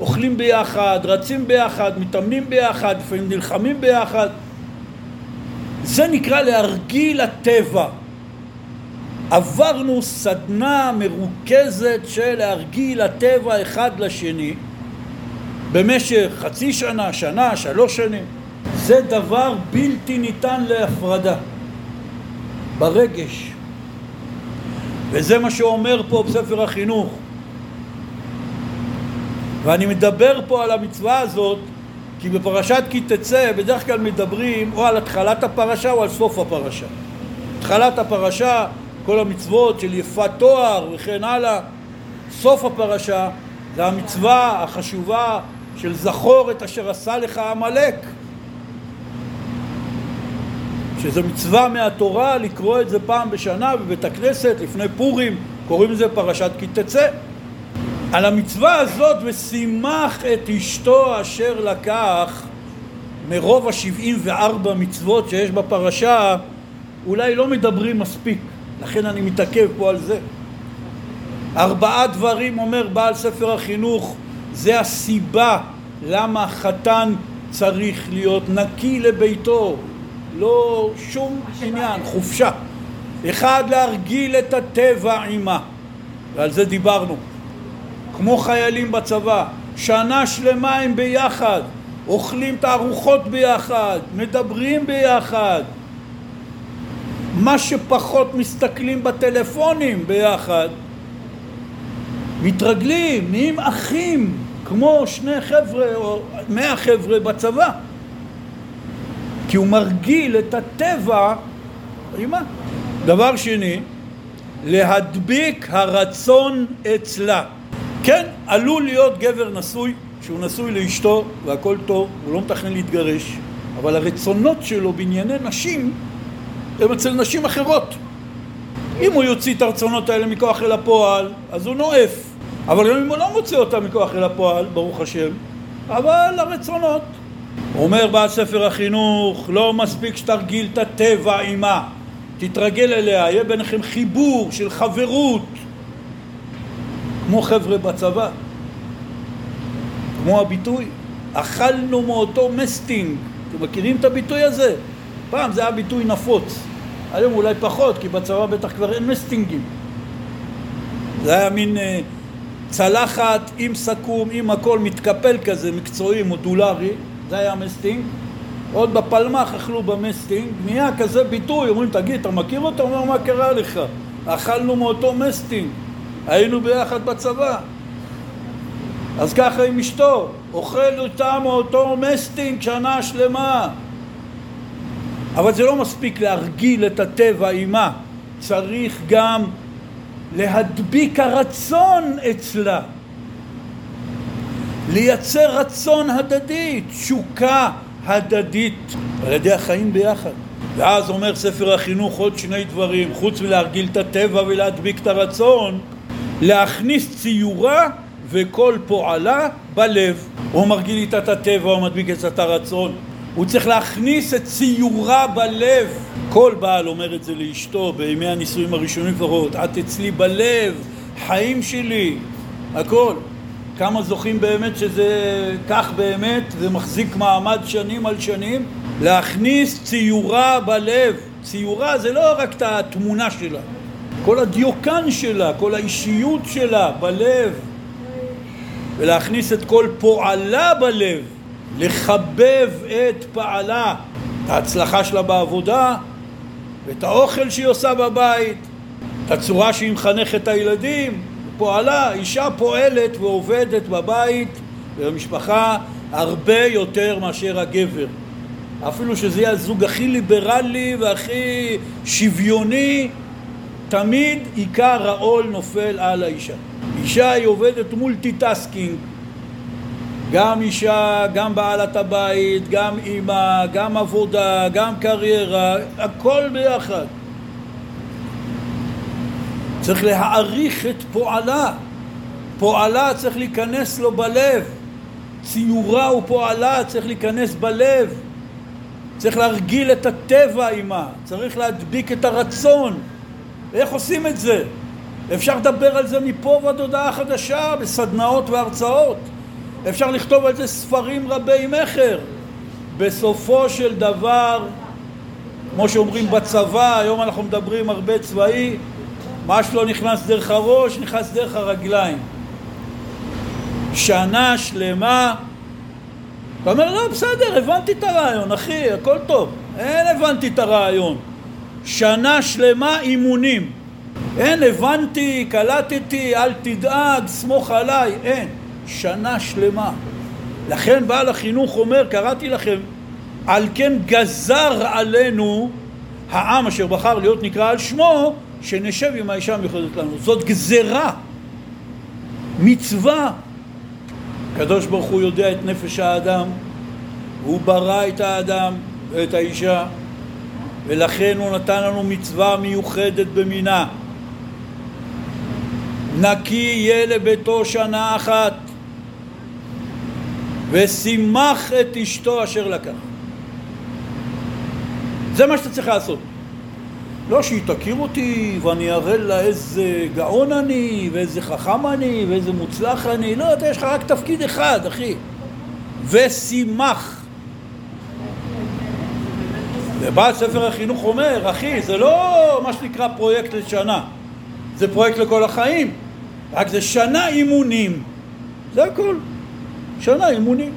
אוכלים ביחד, רצים ביחד, מתאמנים ביחד, לפעמים נלחמים ביחד. זה נקרא להרגיל הטבע. עברנו סדנה מרוכזת של להרגיל הטבע אחד לשני במשך חצי שנה, שנה, שלוש שנים. זה דבר בלתי ניתן להפרדה ברגש. וזה מה שאומר פה בספר החינוך. ואני מדבר פה על המצווה הזאת כי בפרשת כי תצא בדרך כלל מדברים או על התחלת הפרשה או על סוף הפרשה. התחלת הפרשה כל המצוות של יפת תואר וכן הלאה. סוף הפרשה זה המצווה החשובה של זכור את אשר עשה לך עמלק. שזו מצווה מהתורה לקרוא את זה פעם בשנה בבית הכנסת לפני פורים, קוראים לזה פרשת כי תצא. על המצווה הזאת ושימח את אשתו אשר לקח מרוב השבעים וארבע מצוות שיש בפרשה אולי לא מדברים מספיק, לכן אני מתעכב פה על זה. ארבעה דברים אומר בעל ספר החינוך זה הסיבה למה חתן צריך להיות נקי לביתו, לא שום עניין, חופשה. אחד, להרגיל את הטבע עימה, ועל זה דיברנו. כמו חיילים בצבא, שנה שלמה הם ביחד, אוכלים את הארוחות ביחד, מדברים ביחד. מה שפחות מסתכלים בטלפונים ביחד, מתרגלים, נהיים אחים, כמו שני חבר'ה או מאה חבר'ה בצבא. כי הוא מרגיל את הטבע, מה? דבר שני, להדביק הרצון אצלה. כן, עלול להיות גבר נשוי, שהוא נשוי לאשתו והכל טוב, הוא לא מתכנן להתגרש, אבל הרצונות שלו בענייני נשים הם אצל נשים אחרות. אם הוא יוציא את הרצונות האלה מכוח אל הפועל, אז הוא נואף. אבל גם אם הוא לא מוצא אותם מכוח אל הפועל, ברוך השם, אבל הרצונות. אומר בעל ספר החינוך, לא מספיק שתרגיל את הטבע עימה, תתרגל אליה, יהיה ביניכם חיבור של חברות, כמו חבר'ה בצבא, כמו הביטוי, אכלנו מאותו מסטינג, אתם מכירים את הביטוי הזה? פעם זה היה ביטוי נפוץ, היום אולי פחות, כי בצבא בטח כבר אין מסטינגים. זה היה מין אה, צלחת עם סכו"ם, עם הכל מתקפל כזה, מקצועי, מודולרי, זה היה מסטינג. עוד בפלמ"ח אכלו במסטינג, נהיה כזה ביטוי, אומרים תגיד, אתה מכיר אותו? אומר מה קרה לך? אכלנו מאותו מסטינג, היינו ביחד בצבא. אז ככה עם אשתו, אוכל אותה מאותו מסטינג שנה שלמה. אבל זה לא מספיק להרגיל את הטבע עימה, צריך גם להדביק הרצון אצלה, לייצר רצון הדדי, תשוקה הדדית על ידי החיים ביחד. ואז אומר ספר החינוך עוד שני דברים, חוץ מלהרגיל את הטבע ולהדביק את הרצון, להכניס ציורה וכל פועלה בלב. הוא מרגיל איתה את הטבע, הוא מדביק את הרצון. הוא צריך להכניס את ציורה בלב. כל בעל אומר את זה לאשתו בימי הנישואים הראשונים כבר, את אצלי בלב, חיים שלי, הכל. כמה זוכים באמת שזה כך באמת, זה מחזיק מעמד שנים על שנים, להכניס ציורה בלב. ציורה זה לא רק את התמונה שלה, כל הדיוקן שלה, כל האישיות שלה בלב, ולהכניס את כל פועלה בלב. לחבב את פעלה, את ההצלחה שלה בעבודה, ואת האוכל שהיא עושה בבית, את הצורה שהיא מחנכת את הילדים, פועלה, אישה פועלת ועובדת בבית ובמשפחה הרבה יותר מאשר הגבר. אפילו שזה יהיה הזוג הכי ליברלי והכי שוויוני, תמיד עיקר העול נופל על האישה. אישה היא עובדת multitasking, גם אישה, גם בעלת הבית, גם אימא, גם עבודה, גם קריירה, הכל ביחד. צריך להעריך את פועלה. פועלה צריך להיכנס לו בלב. ציורה ופועלה צריך להיכנס בלב. צריך להרגיל את הטבע עימה, צריך להדביק את הרצון. איך עושים את זה? אפשר לדבר על זה מפה ועד הודעה חדשה, בסדנאות והרצאות. אפשר לכתוב על זה ספרים רבי מכר. בסופו של דבר, כמו שאומרים בצבא, היום אנחנו מדברים הרבה צבאי, מה שלא נכנס דרך הראש, נכנס דרך הרגליים. שנה שלמה, אתה אומר, לא, בסדר, הבנתי את הרעיון, אחי, הכל טוב. אין הבנתי את הרעיון. שנה שלמה אימונים. אין, הבנתי, קלטתי, אל תדאג, סמוך עליי, אין. שנה שלמה. לכן בעל החינוך אומר, קראתי לכם, על כן גזר עלינו העם אשר בחר להיות נקרא על שמו, שנשב עם האישה המיוחדת לנו. זאת גזרה, מצווה. הקדוש ברוך הוא יודע את נפש האדם, הוא ברא את האדם ואת האישה, ולכן הוא נתן לנו מצווה מיוחדת במינה. נקי יהיה לביתו שנה אחת, ושימח את אשתו אשר לקח. זה מה שאתה צריך לעשות. לא שהיא תכיר אותי ואני אראה לה איזה גאון אני ואיזה חכם אני ואיזה מוצלח אני. לא, אתה יש לך רק תפקיד אחד, אחי. ושימח. ובא ספר החינוך אומר, אחי, זה לא מה שנקרא פרויקט לשנה. זה פרויקט לכל החיים. רק זה שנה אימונים. זה הכל שנה אימונים.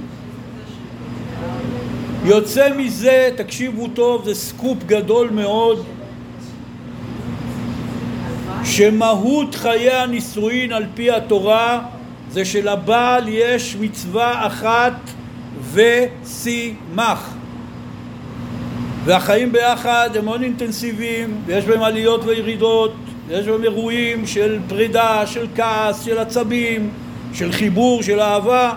יוצא מזה, תקשיבו טוב, זה סקופ גדול מאוד שמהות חיי הנישואין על פי התורה זה שלבעל יש מצווה אחת ושימח. והחיים ביחד הם מאוד אינטנסיביים ויש בהם עליות וירידות ויש בהם אירועים של פרידה, של כעס, של עצבים, של חיבור, של אהבה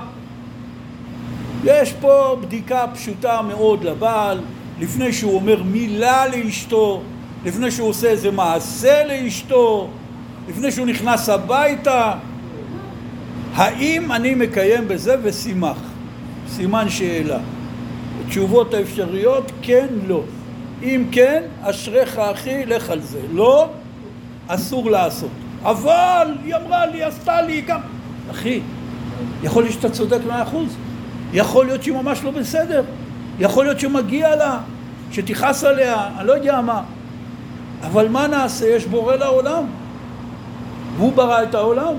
יש פה בדיקה פשוטה מאוד לבעל לפני שהוא אומר מילה לאשתו לפני שהוא עושה איזה מעשה לאשתו, לפני שהוא נכנס הביתה, האם אני מקיים בזה ושימח? סימן שאלה. התשובות האפשריות כן, לא. אם כן, אשריך אחי, לך על זה. לא, אסור לעשות. אבל היא אמרה לי, עשתה לי, גם... אחי, יכול להיות שאתה צודק מאה אחוז. יכול להיות שהיא ממש לא בסדר. יכול להיות שמגיע לה, שתכעס עליה, אני לא יודע מה. אבל מה נעשה? יש בורא לעולם. והוא ברא את העולם.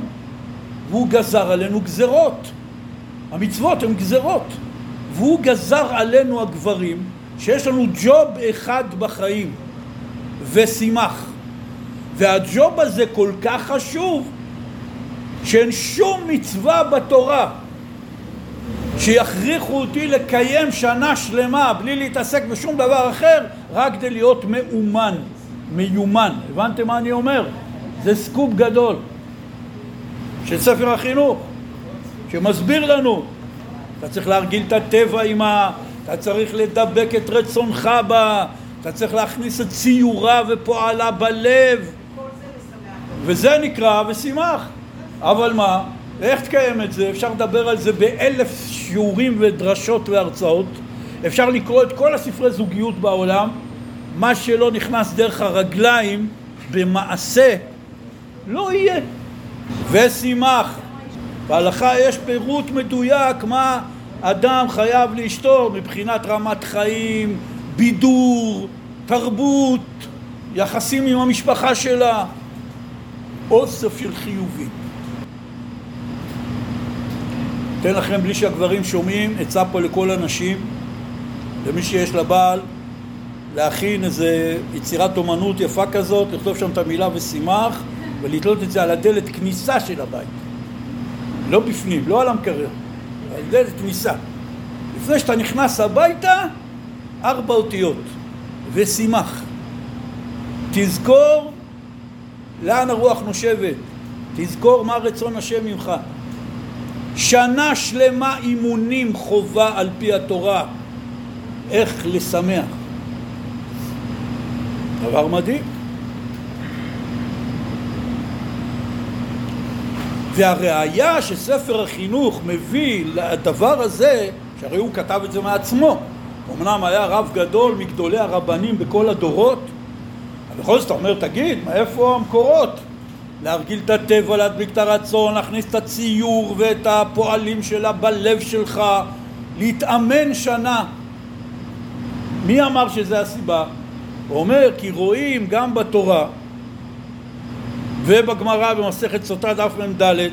והוא גזר עלינו גזרות. המצוות הן גזרות. והוא גזר עלינו הגברים שיש לנו ג'וב אחד בחיים ושימח. והג'וב הזה כל כך חשוב שאין שום מצווה בתורה שיכריחו אותי לקיים שנה שלמה בלי להתעסק בשום דבר אחר רק כדי להיות מאומן. מיומן. הבנתם מה אני אומר? זה סקופ גדול של ספר החינוך שמסביר לנו אתה צריך להרגיל את הטבע עימה, אתה צריך לדבק את רצונך בה, אתה צריך להכניס את ציורה ופועלה בלב וזה נקרא ושימח אבל מה, איך תקיים את זה? אפשר לדבר על זה באלף שיעורים ודרשות והרצאות אפשר לקרוא את כל הספרי זוגיות בעולם מה שלא נכנס דרך הרגליים במעשה לא יהיה. ושימח. בהלכה יש פירוט מדויק מה אדם חייב לאשתו מבחינת רמת חיים, בידור, תרבות, יחסים עם המשפחה שלה, אוסף של חיובים. אתן לכם בלי שהגברים שומעים, עצה פה לכל הנשים, למי שיש לה בעל, להכין איזה יצירת אומנות יפה כזאת, לכתוב שם את המילה ושימח ולתלות את זה על הדלת כניסה של הבית. לא בפנים, לא על המקרר, על דלת כניסה. לפני שאתה נכנס הביתה, ארבע אותיות, ושימח. תזכור לאן הרוח נושבת, תזכור מה רצון השם ממך. שנה שלמה אימונים חובה על פי התורה איך לשמח. דבר מדהים. והראיה שספר החינוך מביא לדבר הזה, שהרי הוא כתב את זה מעצמו, אמנם היה רב גדול מגדולי הרבנים בכל הדורות, אבל בכל זאת אתה אומר, תגיד, מאיפה המקורות? להרגיל את הטבע, להדביק את הרצון, להכניס את הציור ואת הפועלים שלה בלב שלך, להתאמן שנה. מי אמר שזה הסיבה? הוא אומר כי רואים גם בתורה ובגמרא במסכת סוטה דף מ"ד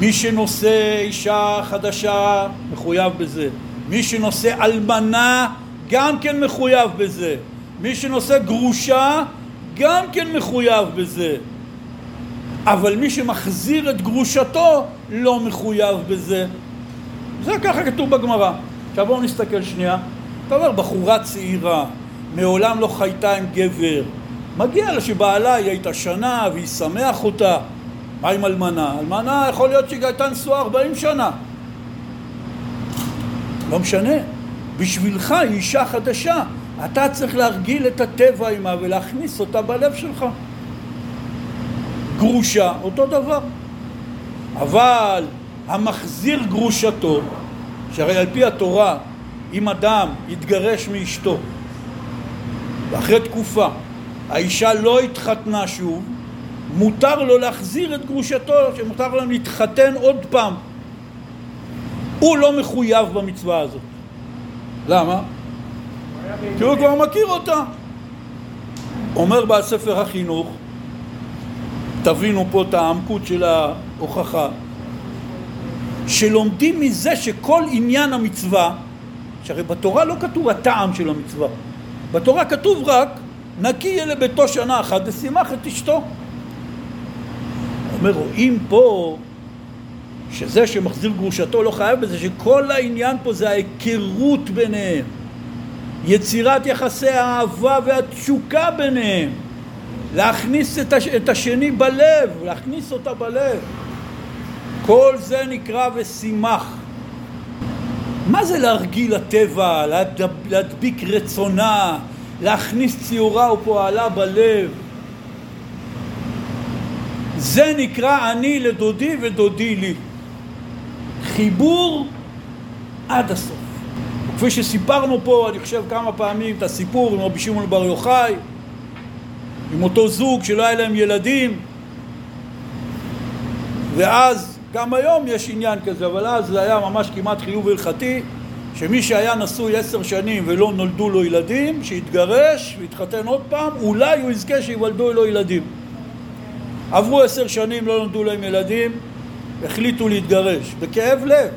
מי שנושא אישה חדשה מחויב בזה מי שנושא אלמנה גם כן מחויב בזה מי שנושא גרושה גם כן מחויב בזה אבל מי שמחזיר את גרושתו לא מחויב בזה זה ככה כתוב בגמרא עכשיו בואו נסתכל שנייה אתה אומר, בחורה צעירה, מעולם לא חייתה עם גבר, מגיע לה שבעלה היא הייתה שנה והיא שמח אותה. מה עם אלמנה? אלמנה יכול להיות שהיא הייתה נשואה 40 שנה. לא משנה. בשבילך היא אישה חדשה. אתה צריך להרגיל את הטבע עימה ולהכניס אותה בלב שלך. גרושה, אותו דבר. אבל המחזיר גרושתו, שהרי על פי התורה, אם אדם יתגרש מאשתו ואחרי תקופה האישה לא התחתנה שוב, מותר לו להחזיר את גרושתו, שמותר להם להתחתן עוד פעם. הוא לא מחויב במצווה הזאת. למה? כי הוא כבר מכיר אותה. אומר בעל ספר החינוך, תבינו פה את העמקות של ההוכחה, שלומדים מזה שכל עניין המצווה, שהרי בתורה לא כתוב הטעם של המצווה, בתורה כתוב רק נקי יהיה לביתו שנה אחת ושימח את אשתו. אומר, רואים פה שזה שמחזיר גרושתו לא חייב בזה, שכל העניין פה זה ההיכרות ביניהם, יצירת יחסי האהבה והתשוקה ביניהם, להכניס את, הש... את השני בלב, להכניס אותה בלב. כל זה נקרא ושימח. מה זה להרגיל לטבע, להדב... להדביק רצונה, להכניס ציורה ופועלה בלב? זה נקרא אני לדודי ודודי לי. חיבור עד הסוף. כפי שסיפרנו פה, אני חושב כמה פעמים, את הסיפור עם רבי שמעון בר יוחאי, עם אותו זוג שלא היה להם ילדים, ואז, גם היום יש עניין כזה, אבל אז זה היה ממש כמעט חיוב הלכתי, שמי שהיה נשוי עשר שנים ולא נולדו לו ילדים, שיתגרש ויתחתן עוד פעם, אולי הוא יזכה שיוולדו לו ילדים. עברו עשר שנים, לא נולדו להם ילדים, החליטו להתגרש, בכאב לב.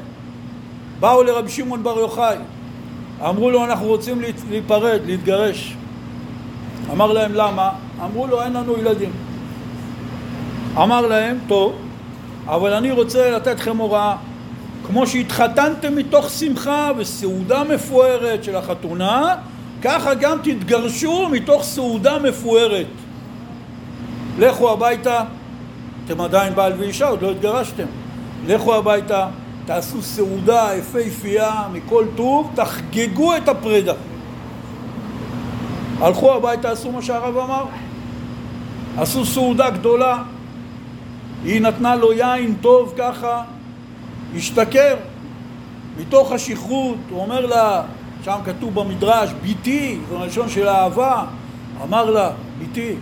באו לרבי שמעון בר יוחאי, אמרו לו אנחנו רוצים להיפרד, להתגרש. אמר להם למה? אמרו לו אין לנו ילדים. אמר להם, טוב, אבל אני רוצה לתת לכם הוראה. כמו שהתחתנתם מתוך שמחה וסעודה מפוארת של החתונה, ככה גם תתגרשו מתוך סעודה מפוארת. לכו הביתה, אתם עדיין בעל ואישה, עוד לא התגרשתם. לכו הביתה, תעשו סעודה יפהפייה מכל טוב, תחגגו את הפרידה. הלכו הביתה, עשו מה שהרב אמר. עשו סעודה גדולה, היא נתנה לו יין טוב ככה, השתכר. מתוך השכרות, הוא אומר לה, שם כתוב במדרש, ביתי, זו לשון של אהבה, אמר לה, ביתי,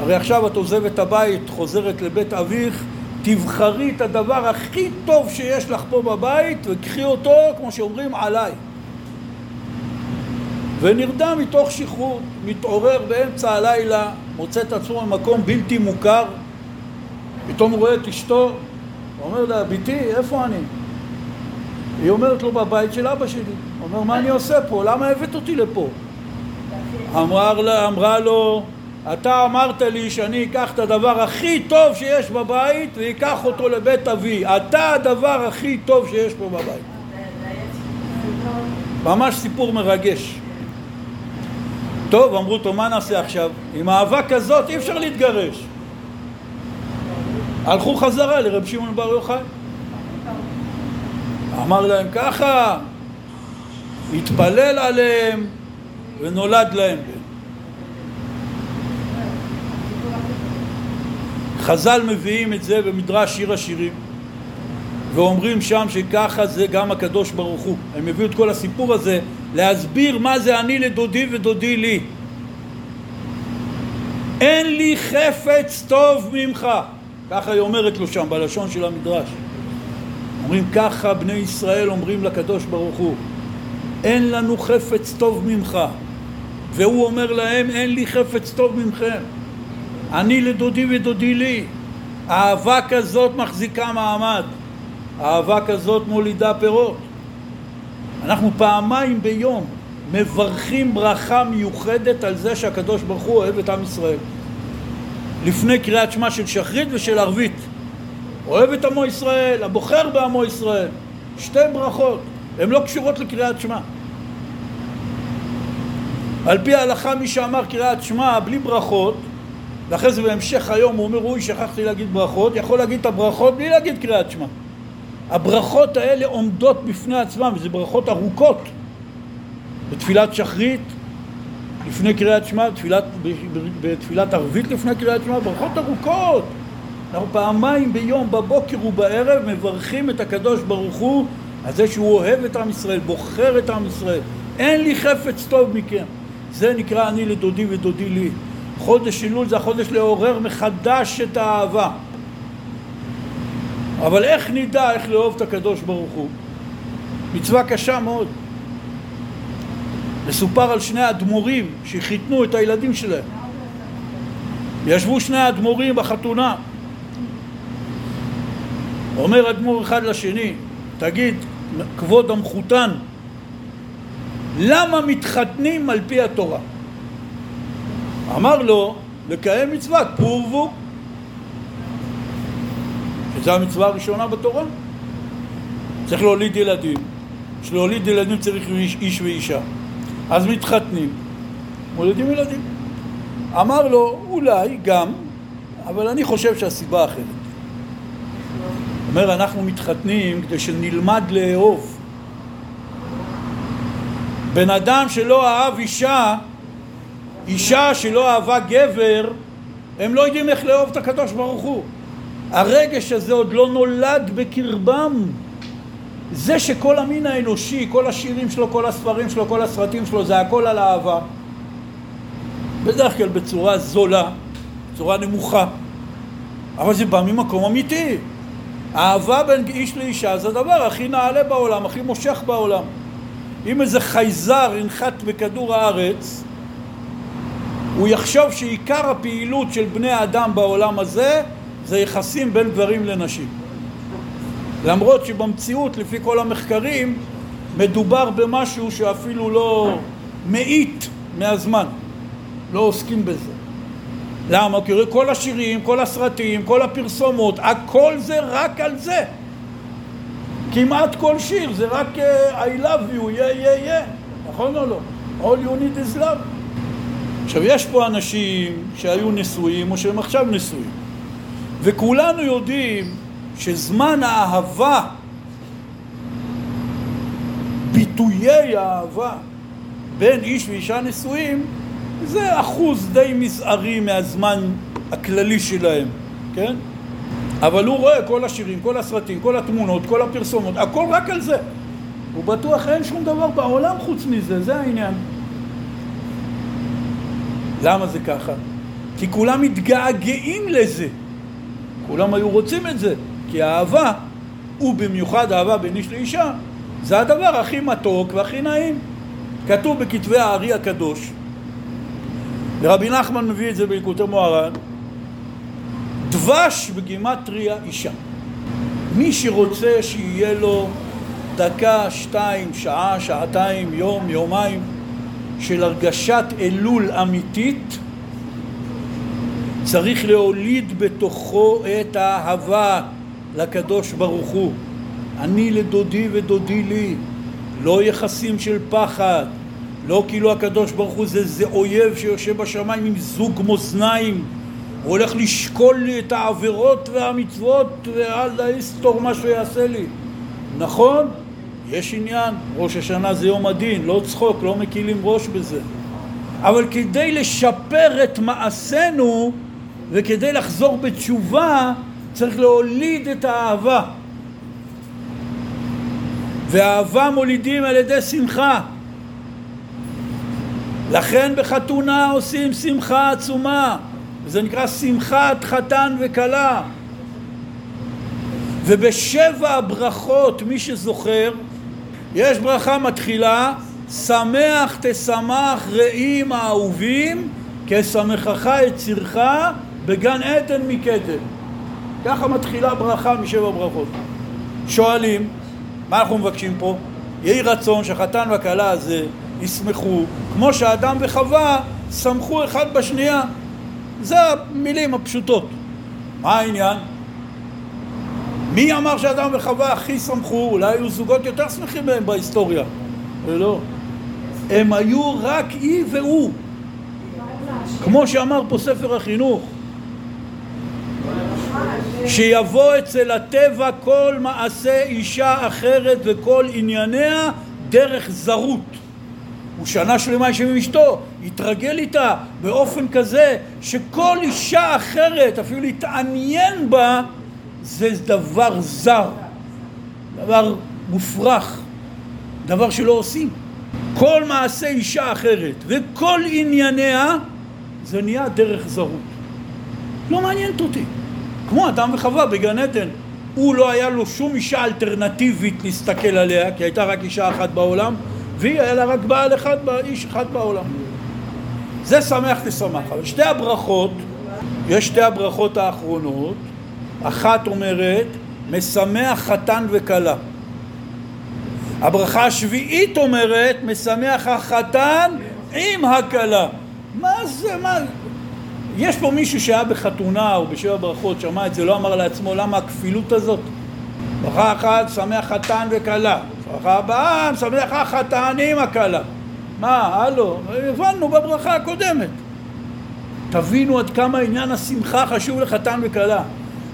הרי עכשיו את עוזבת הבית, חוזרת לבית אביך, תבחרי את הדבר הכי טוב שיש לך פה בבית וקחי אותו, כמו שאומרים, עליי. ונרדם מתוך שכרות, מתעורר באמצע הלילה, מוצא את עצמו במקום בלתי מוכר, פתאום רואה את אשתו, אומר לה, ביתי, איפה אני? היא אומרת לו, בבית של אבא שלי. הוא אומר, מה אני עושה פה? למה הבאת אותי לפה? אמרה לו, אתה אמרת לי שאני אקח את הדבר הכי טוב שיש בבית ואקח אותו לבית אבי. אתה הדבר הכי טוב שיש פה בבית. ממש סיפור מרגש. טוב, אמרו אותו, מה נעשה עכשיו? עם אהבה כזאת אי אפשר להתגרש. הלכו חזרה לרב שמעון בר יוחאי. אמר להם ככה, התפלל עליהם ונולד להם בן. חז"ל מביאים את זה במדרש שיר השירים ואומרים שם שככה זה גם הקדוש ברוך הוא. הם הביאו את כל הסיפור הזה להסביר מה זה אני לדודי ודודי לי. אין לי חפץ טוב ממך. ככה היא אומרת לו שם בלשון של המדרש. אומרים ככה בני ישראל אומרים לקדוש ברוך הוא אין לנו חפץ טוב ממך והוא אומר להם אין לי חפץ טוב ממכם אני לדודי ודודי לי. אהבה כזאת מחזיקה מעמד. אהבה כזאת מולידה פירות. אנחנו פעמיים ביום מברכים ברכה מיוחדת על זה שהקדוש ברוך הוא אוהב את עם ישראל. לפני קריאת שמע של שחרית ושל ערבית. אוהב את עמו ישראל, הבוחר בעמו ישראל. שתי ברכות, הן לא קשורות לקריאת שמע. על פי ההלכה מי שאמר קריאת שמע בלי ברכות ואחרי זה בהמשך היום הוא אומר, אוי, שכחתי להגיד ברכות, יכול להגיד את הברכות בלי להגיד קריאת שמע. הברכות האלה עומדות בפני עצמן, וזה ברכות ארוכות. בתפילת שחרית, לפני קריאת שמע, בתפילת, בתפילת ערבית לפני קריאת שמע, ברכות ארוכות. אנחנו פעמיים ביום, בבוקר ובערב, מברכים את הקדוש ברוך הוא על זה שהוא אוהב את עם ישראל, בוחר את עם ישראל. אין לי חפץ טוב מכם. זה נקרא אני לדודי ודודי לי. חודש אלול זה החודש לעורר מחדש את האהבה. אבל איך נדע איך לאהוב את הקדוש ברוך הוא? מצווה קשה מאוד. מסופר על שני אדמו"רים שחיתנו את הילדים שלהם. ישבו שני אדמו"רים בחתונה. אומר אדמו"ר אחד לשני, תגיד, כבוד המחותן, למה מתחתנים על פי התורה? אמר לו, לקיים מצוות פור ורבו, שזו המצווה הראשונה בתורה. צריך להוליד ילדים. בשביל להוליד ילדים צריך איש, איש ואישה. אז מתחתנים, מולדים ילדים. אמר לו, אולי גם, אבל אני חושב שהסיבה אחרת. אומר, אנחנו מתחתנים כדי שנלמד לאהוב. בן אדם שלא אהב אישה, אישה שלא אהבה גבר, הם לא יודעים איך לאהוב את הקדוש ברוך הוא. הרגש הזה עוד לא נולד בקרבם. זה שכל המין האנושי, כל השירים שלו, כל הספרים שלו, כל הסרטים שלו, זה הכל על אהבה. בדרך כלל בצורה זולה, בצורה נמוכה, אבל זה בא ממקום אמיתי. אהבה בין איש לאישה זה הדבר הכי נעלה בעולם, הכי מושך בעולם. אם איזה חייזר ינחת בכדור הארץ, הוא יחשוב שעיקר הפעילות של בני אדם בעולם הזה זה יחסים בין גברים לנשים. למרות שבמציאות, לפי כל המחקרים, מדובר במשהו שאפילו לא מאית מהזמן. לא עוסקים בזה. למה? כי כל השירים, כל הסרטים, כל הפרסומות, הכל זה רק על זה. כמעט כל שיר זה רק uh, I love you, yeah, yeah, yeah, נכון או לא? All you need is love. עכשיו, יש פה אנשים שהיו נשואים או שהם עכשיו נשואים, וכולנו יודעים שזמן האהבה, ביטויי האהבה בין איש ואישה נשואים, זה אחוז די מזערי מהזמן הכללי שלהם, כן? אבל הוא רואה כל השירים, כל הסרטים, כל התמונות, כל הפרסומות, הכל רק על זה. הוא בטוח אין שום דבר בעולם חוץ מזה, זה העניין. למה זה ככה? כי כולם מתגעגעים לזה. כולם היו רוצים את זה. כי האהבה, ובמיוחד אהבה בין איש לאישה, זה הדבר הכי מתוק והכי נעים. כתוב בכתבי הארי הקדוש, ורבי נחמן מביא את זה בליקוטי מוהר"ן, דבש בגימטריה אישה. מי שרוצה שיהיה לו דקה, שתיים, שעה, שעתיים, יום, יומיים של הרגשת אלול אמיתית, צריך להוליד בתוכו את האהבה לקדוש ברוך הוא. אני לדודי ודודי לי, לא יחסים של פחד, לא כאילו הקדוש ברוך הוא זה, זה אויב שיושב בשמיים עם זוג מאזניים הוא הולך לשקול לי את העבירות והמצוות ואל יסתור מה שהוא יעשה לי נכון, יש עניין, ראש השנה זה יום הדין, לא צחוק, לא מקילים ראש בזה. אבל כדי לשפר את מעשינו וכדי לחזור בתשובה צריך להוליד את האהבה. ואהבה מולידים על ידי שמחה. לכן בחתונה עושים שמחה עצומה. וזה נקרא שמחת חתן וכלה. ובשבע הברכות מי שזוכר יש ברכה מתחילה שמח תשמח רעים האהובים כשמחך יצירך בגן עדן מקדם ככה מתחילה ברכה משבע ברכות שואלים מה אנחנו מבקשים פה? יהי רצון שהחתן והכלה הזה ישמחו כמו שאדם וחווה שמחו אחד בשנייה זה המילים הפשוטות מה העניין? מי אמר שאדם וחווה הכי שמחו? אולי היו זוגות יותר שמחים מהם בהיסטוריה ולא הם היו רק היא והוא כמו שאמר פה ספר החינוך שיבוא אצל הטבע כל מעשה אישה אחרת וכל ענייניה דרך זרות. הוא שנה שלמה יושב עם אשתו, התרגל איתה באופן כזה שכל אישה אחרת, אפילו להתעניין בה, זה דבר זר, דבר מופרך, דבר שלא עושים. כל מעשה אישה אחרת וכל ענייניה זה נהיה דרך זרות. לא מעניינת אותי. כמו אדם וחווה בגן עדן. הוא לא היה לו שום אישה אלטרנטיבית להסתכל עליה, כי הייתה רק אישה אחת בעולם, והיא היה לה רק בעל אחד, איש אחד בעולם. זה שמח תשמח. אבל שתי הברכות, יש שתי הברכות האחרונות, אחת אומרת, משמח חתן וכלה. הברכה השביעית אומרת, משמח החתן עם הכלה. מה זה, מה... יש פה מישהו שהיה בחתונה או בשבע ברכות, שמע את זה, לא אמר לעצמו למה הכפילות הזאת? ברכה אחת, שמח חתן וכלה. ברכה הבאה, משמח החתן עם הכלה. מה, הלו, הבנו בברכה הקודמת. תבינו עד כמה עניין השמחה חשוב לחתן וכלה.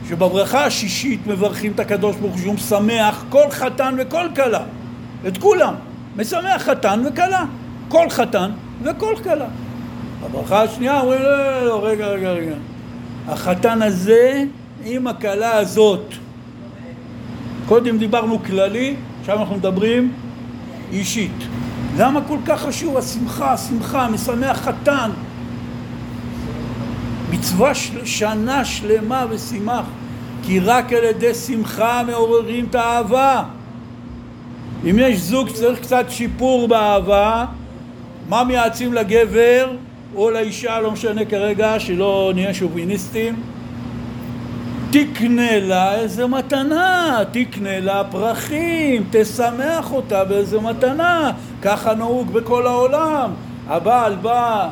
שבברכה השישית מברכים את הקדוש ברוך הוא משמח כל חתן וכל כלה. את כולם. משמח חתן וכלה. כל חתן וכל כלה. הברכה השנייה אומרים לא, לא, לא, רגע, רגע, רגע. החתן הזה עם הכלה הזאת. קודם דיברנו כללי, עכשיו אנחנו מדברים אישית. למה כל כך חשוב השמחה, השמחה, משמח חתן? מצווה של שנה שלמה ושימח, כי רק על ידי שמחה מעוררים את האהבה. אם יש זוג שצריך קצת שיפור באהבה, מה מייעצים לגבר או לאישה, לא משנה כרגע, שלא נהיה שוביניסטים? תקנה לה איזה מתנה, תקנה לה פרחים, תשמח אותה באיזה מתנה, ככה נהוג בכל העולם. הבעל בא,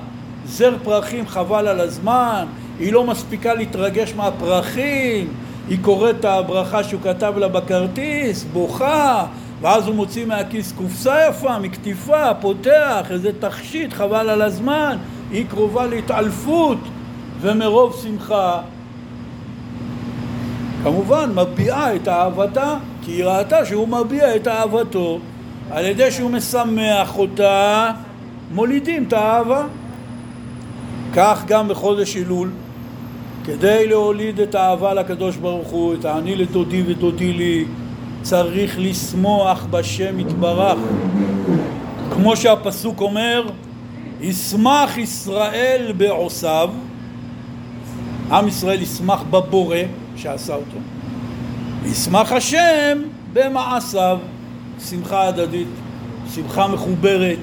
זר פרחים חבל על הזמן, היא לא מספיקה להתרגש מהפרחים, היא קוראת את הברכה שהוא כתב לה בכרטיס, בוכה, ואז הוא מוציא מהכיס קופסה יפה, מקטיפה, פותח, איזה תכשיט, חבל על הזמן, היא קרובה להתעלפות, ומרוב שמחה כמובן מביעה את אהבתה, כי היא ראתה שהוא מביע את אהבתו על ידי שהוא משמח אותה, מולידים את האהבה. כך גם בחודש אלול, כדי להוליד את האהבה לקדוש ברוך הוא, את העני לדודי ודודי לי, צריך לשמוח בשם יתברך. כמו שהפסוק אומר, ישמח ישראל בעושיו, עם ישראל ישמח בבורא שעשה אותו. ישמח השם במעשיו, שמחה הדדית, שמחה מחוברת,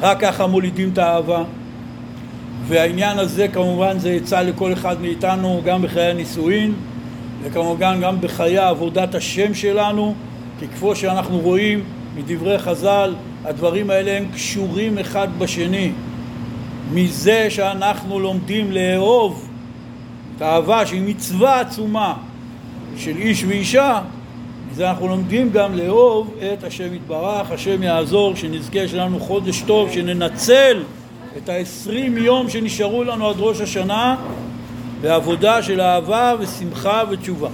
רק ככה מולידים את האהבה. והעניין הזה כמובן זה עצה לכל אחד מאיתנו גם בחיי הנישואין וכמובן גם בחיי עבודת השם שלנו כי כפי שאנחנו רואים מדברי חז"ל הדברים האלה הם קשורים אחד בשני. מזה שאנחנו לומדים לאהוב את האהבה שהיא מצווה עצומה של איש ואישה מזה אנחנו לומדים גם לאהוב את השם יתברך, השם יעזור, שנזכה שלנו חודש טוב, שננצל את העשרים יום שנשארו לנו עד ראש השנה בעבודה של אהבה ושמחה ותשובה.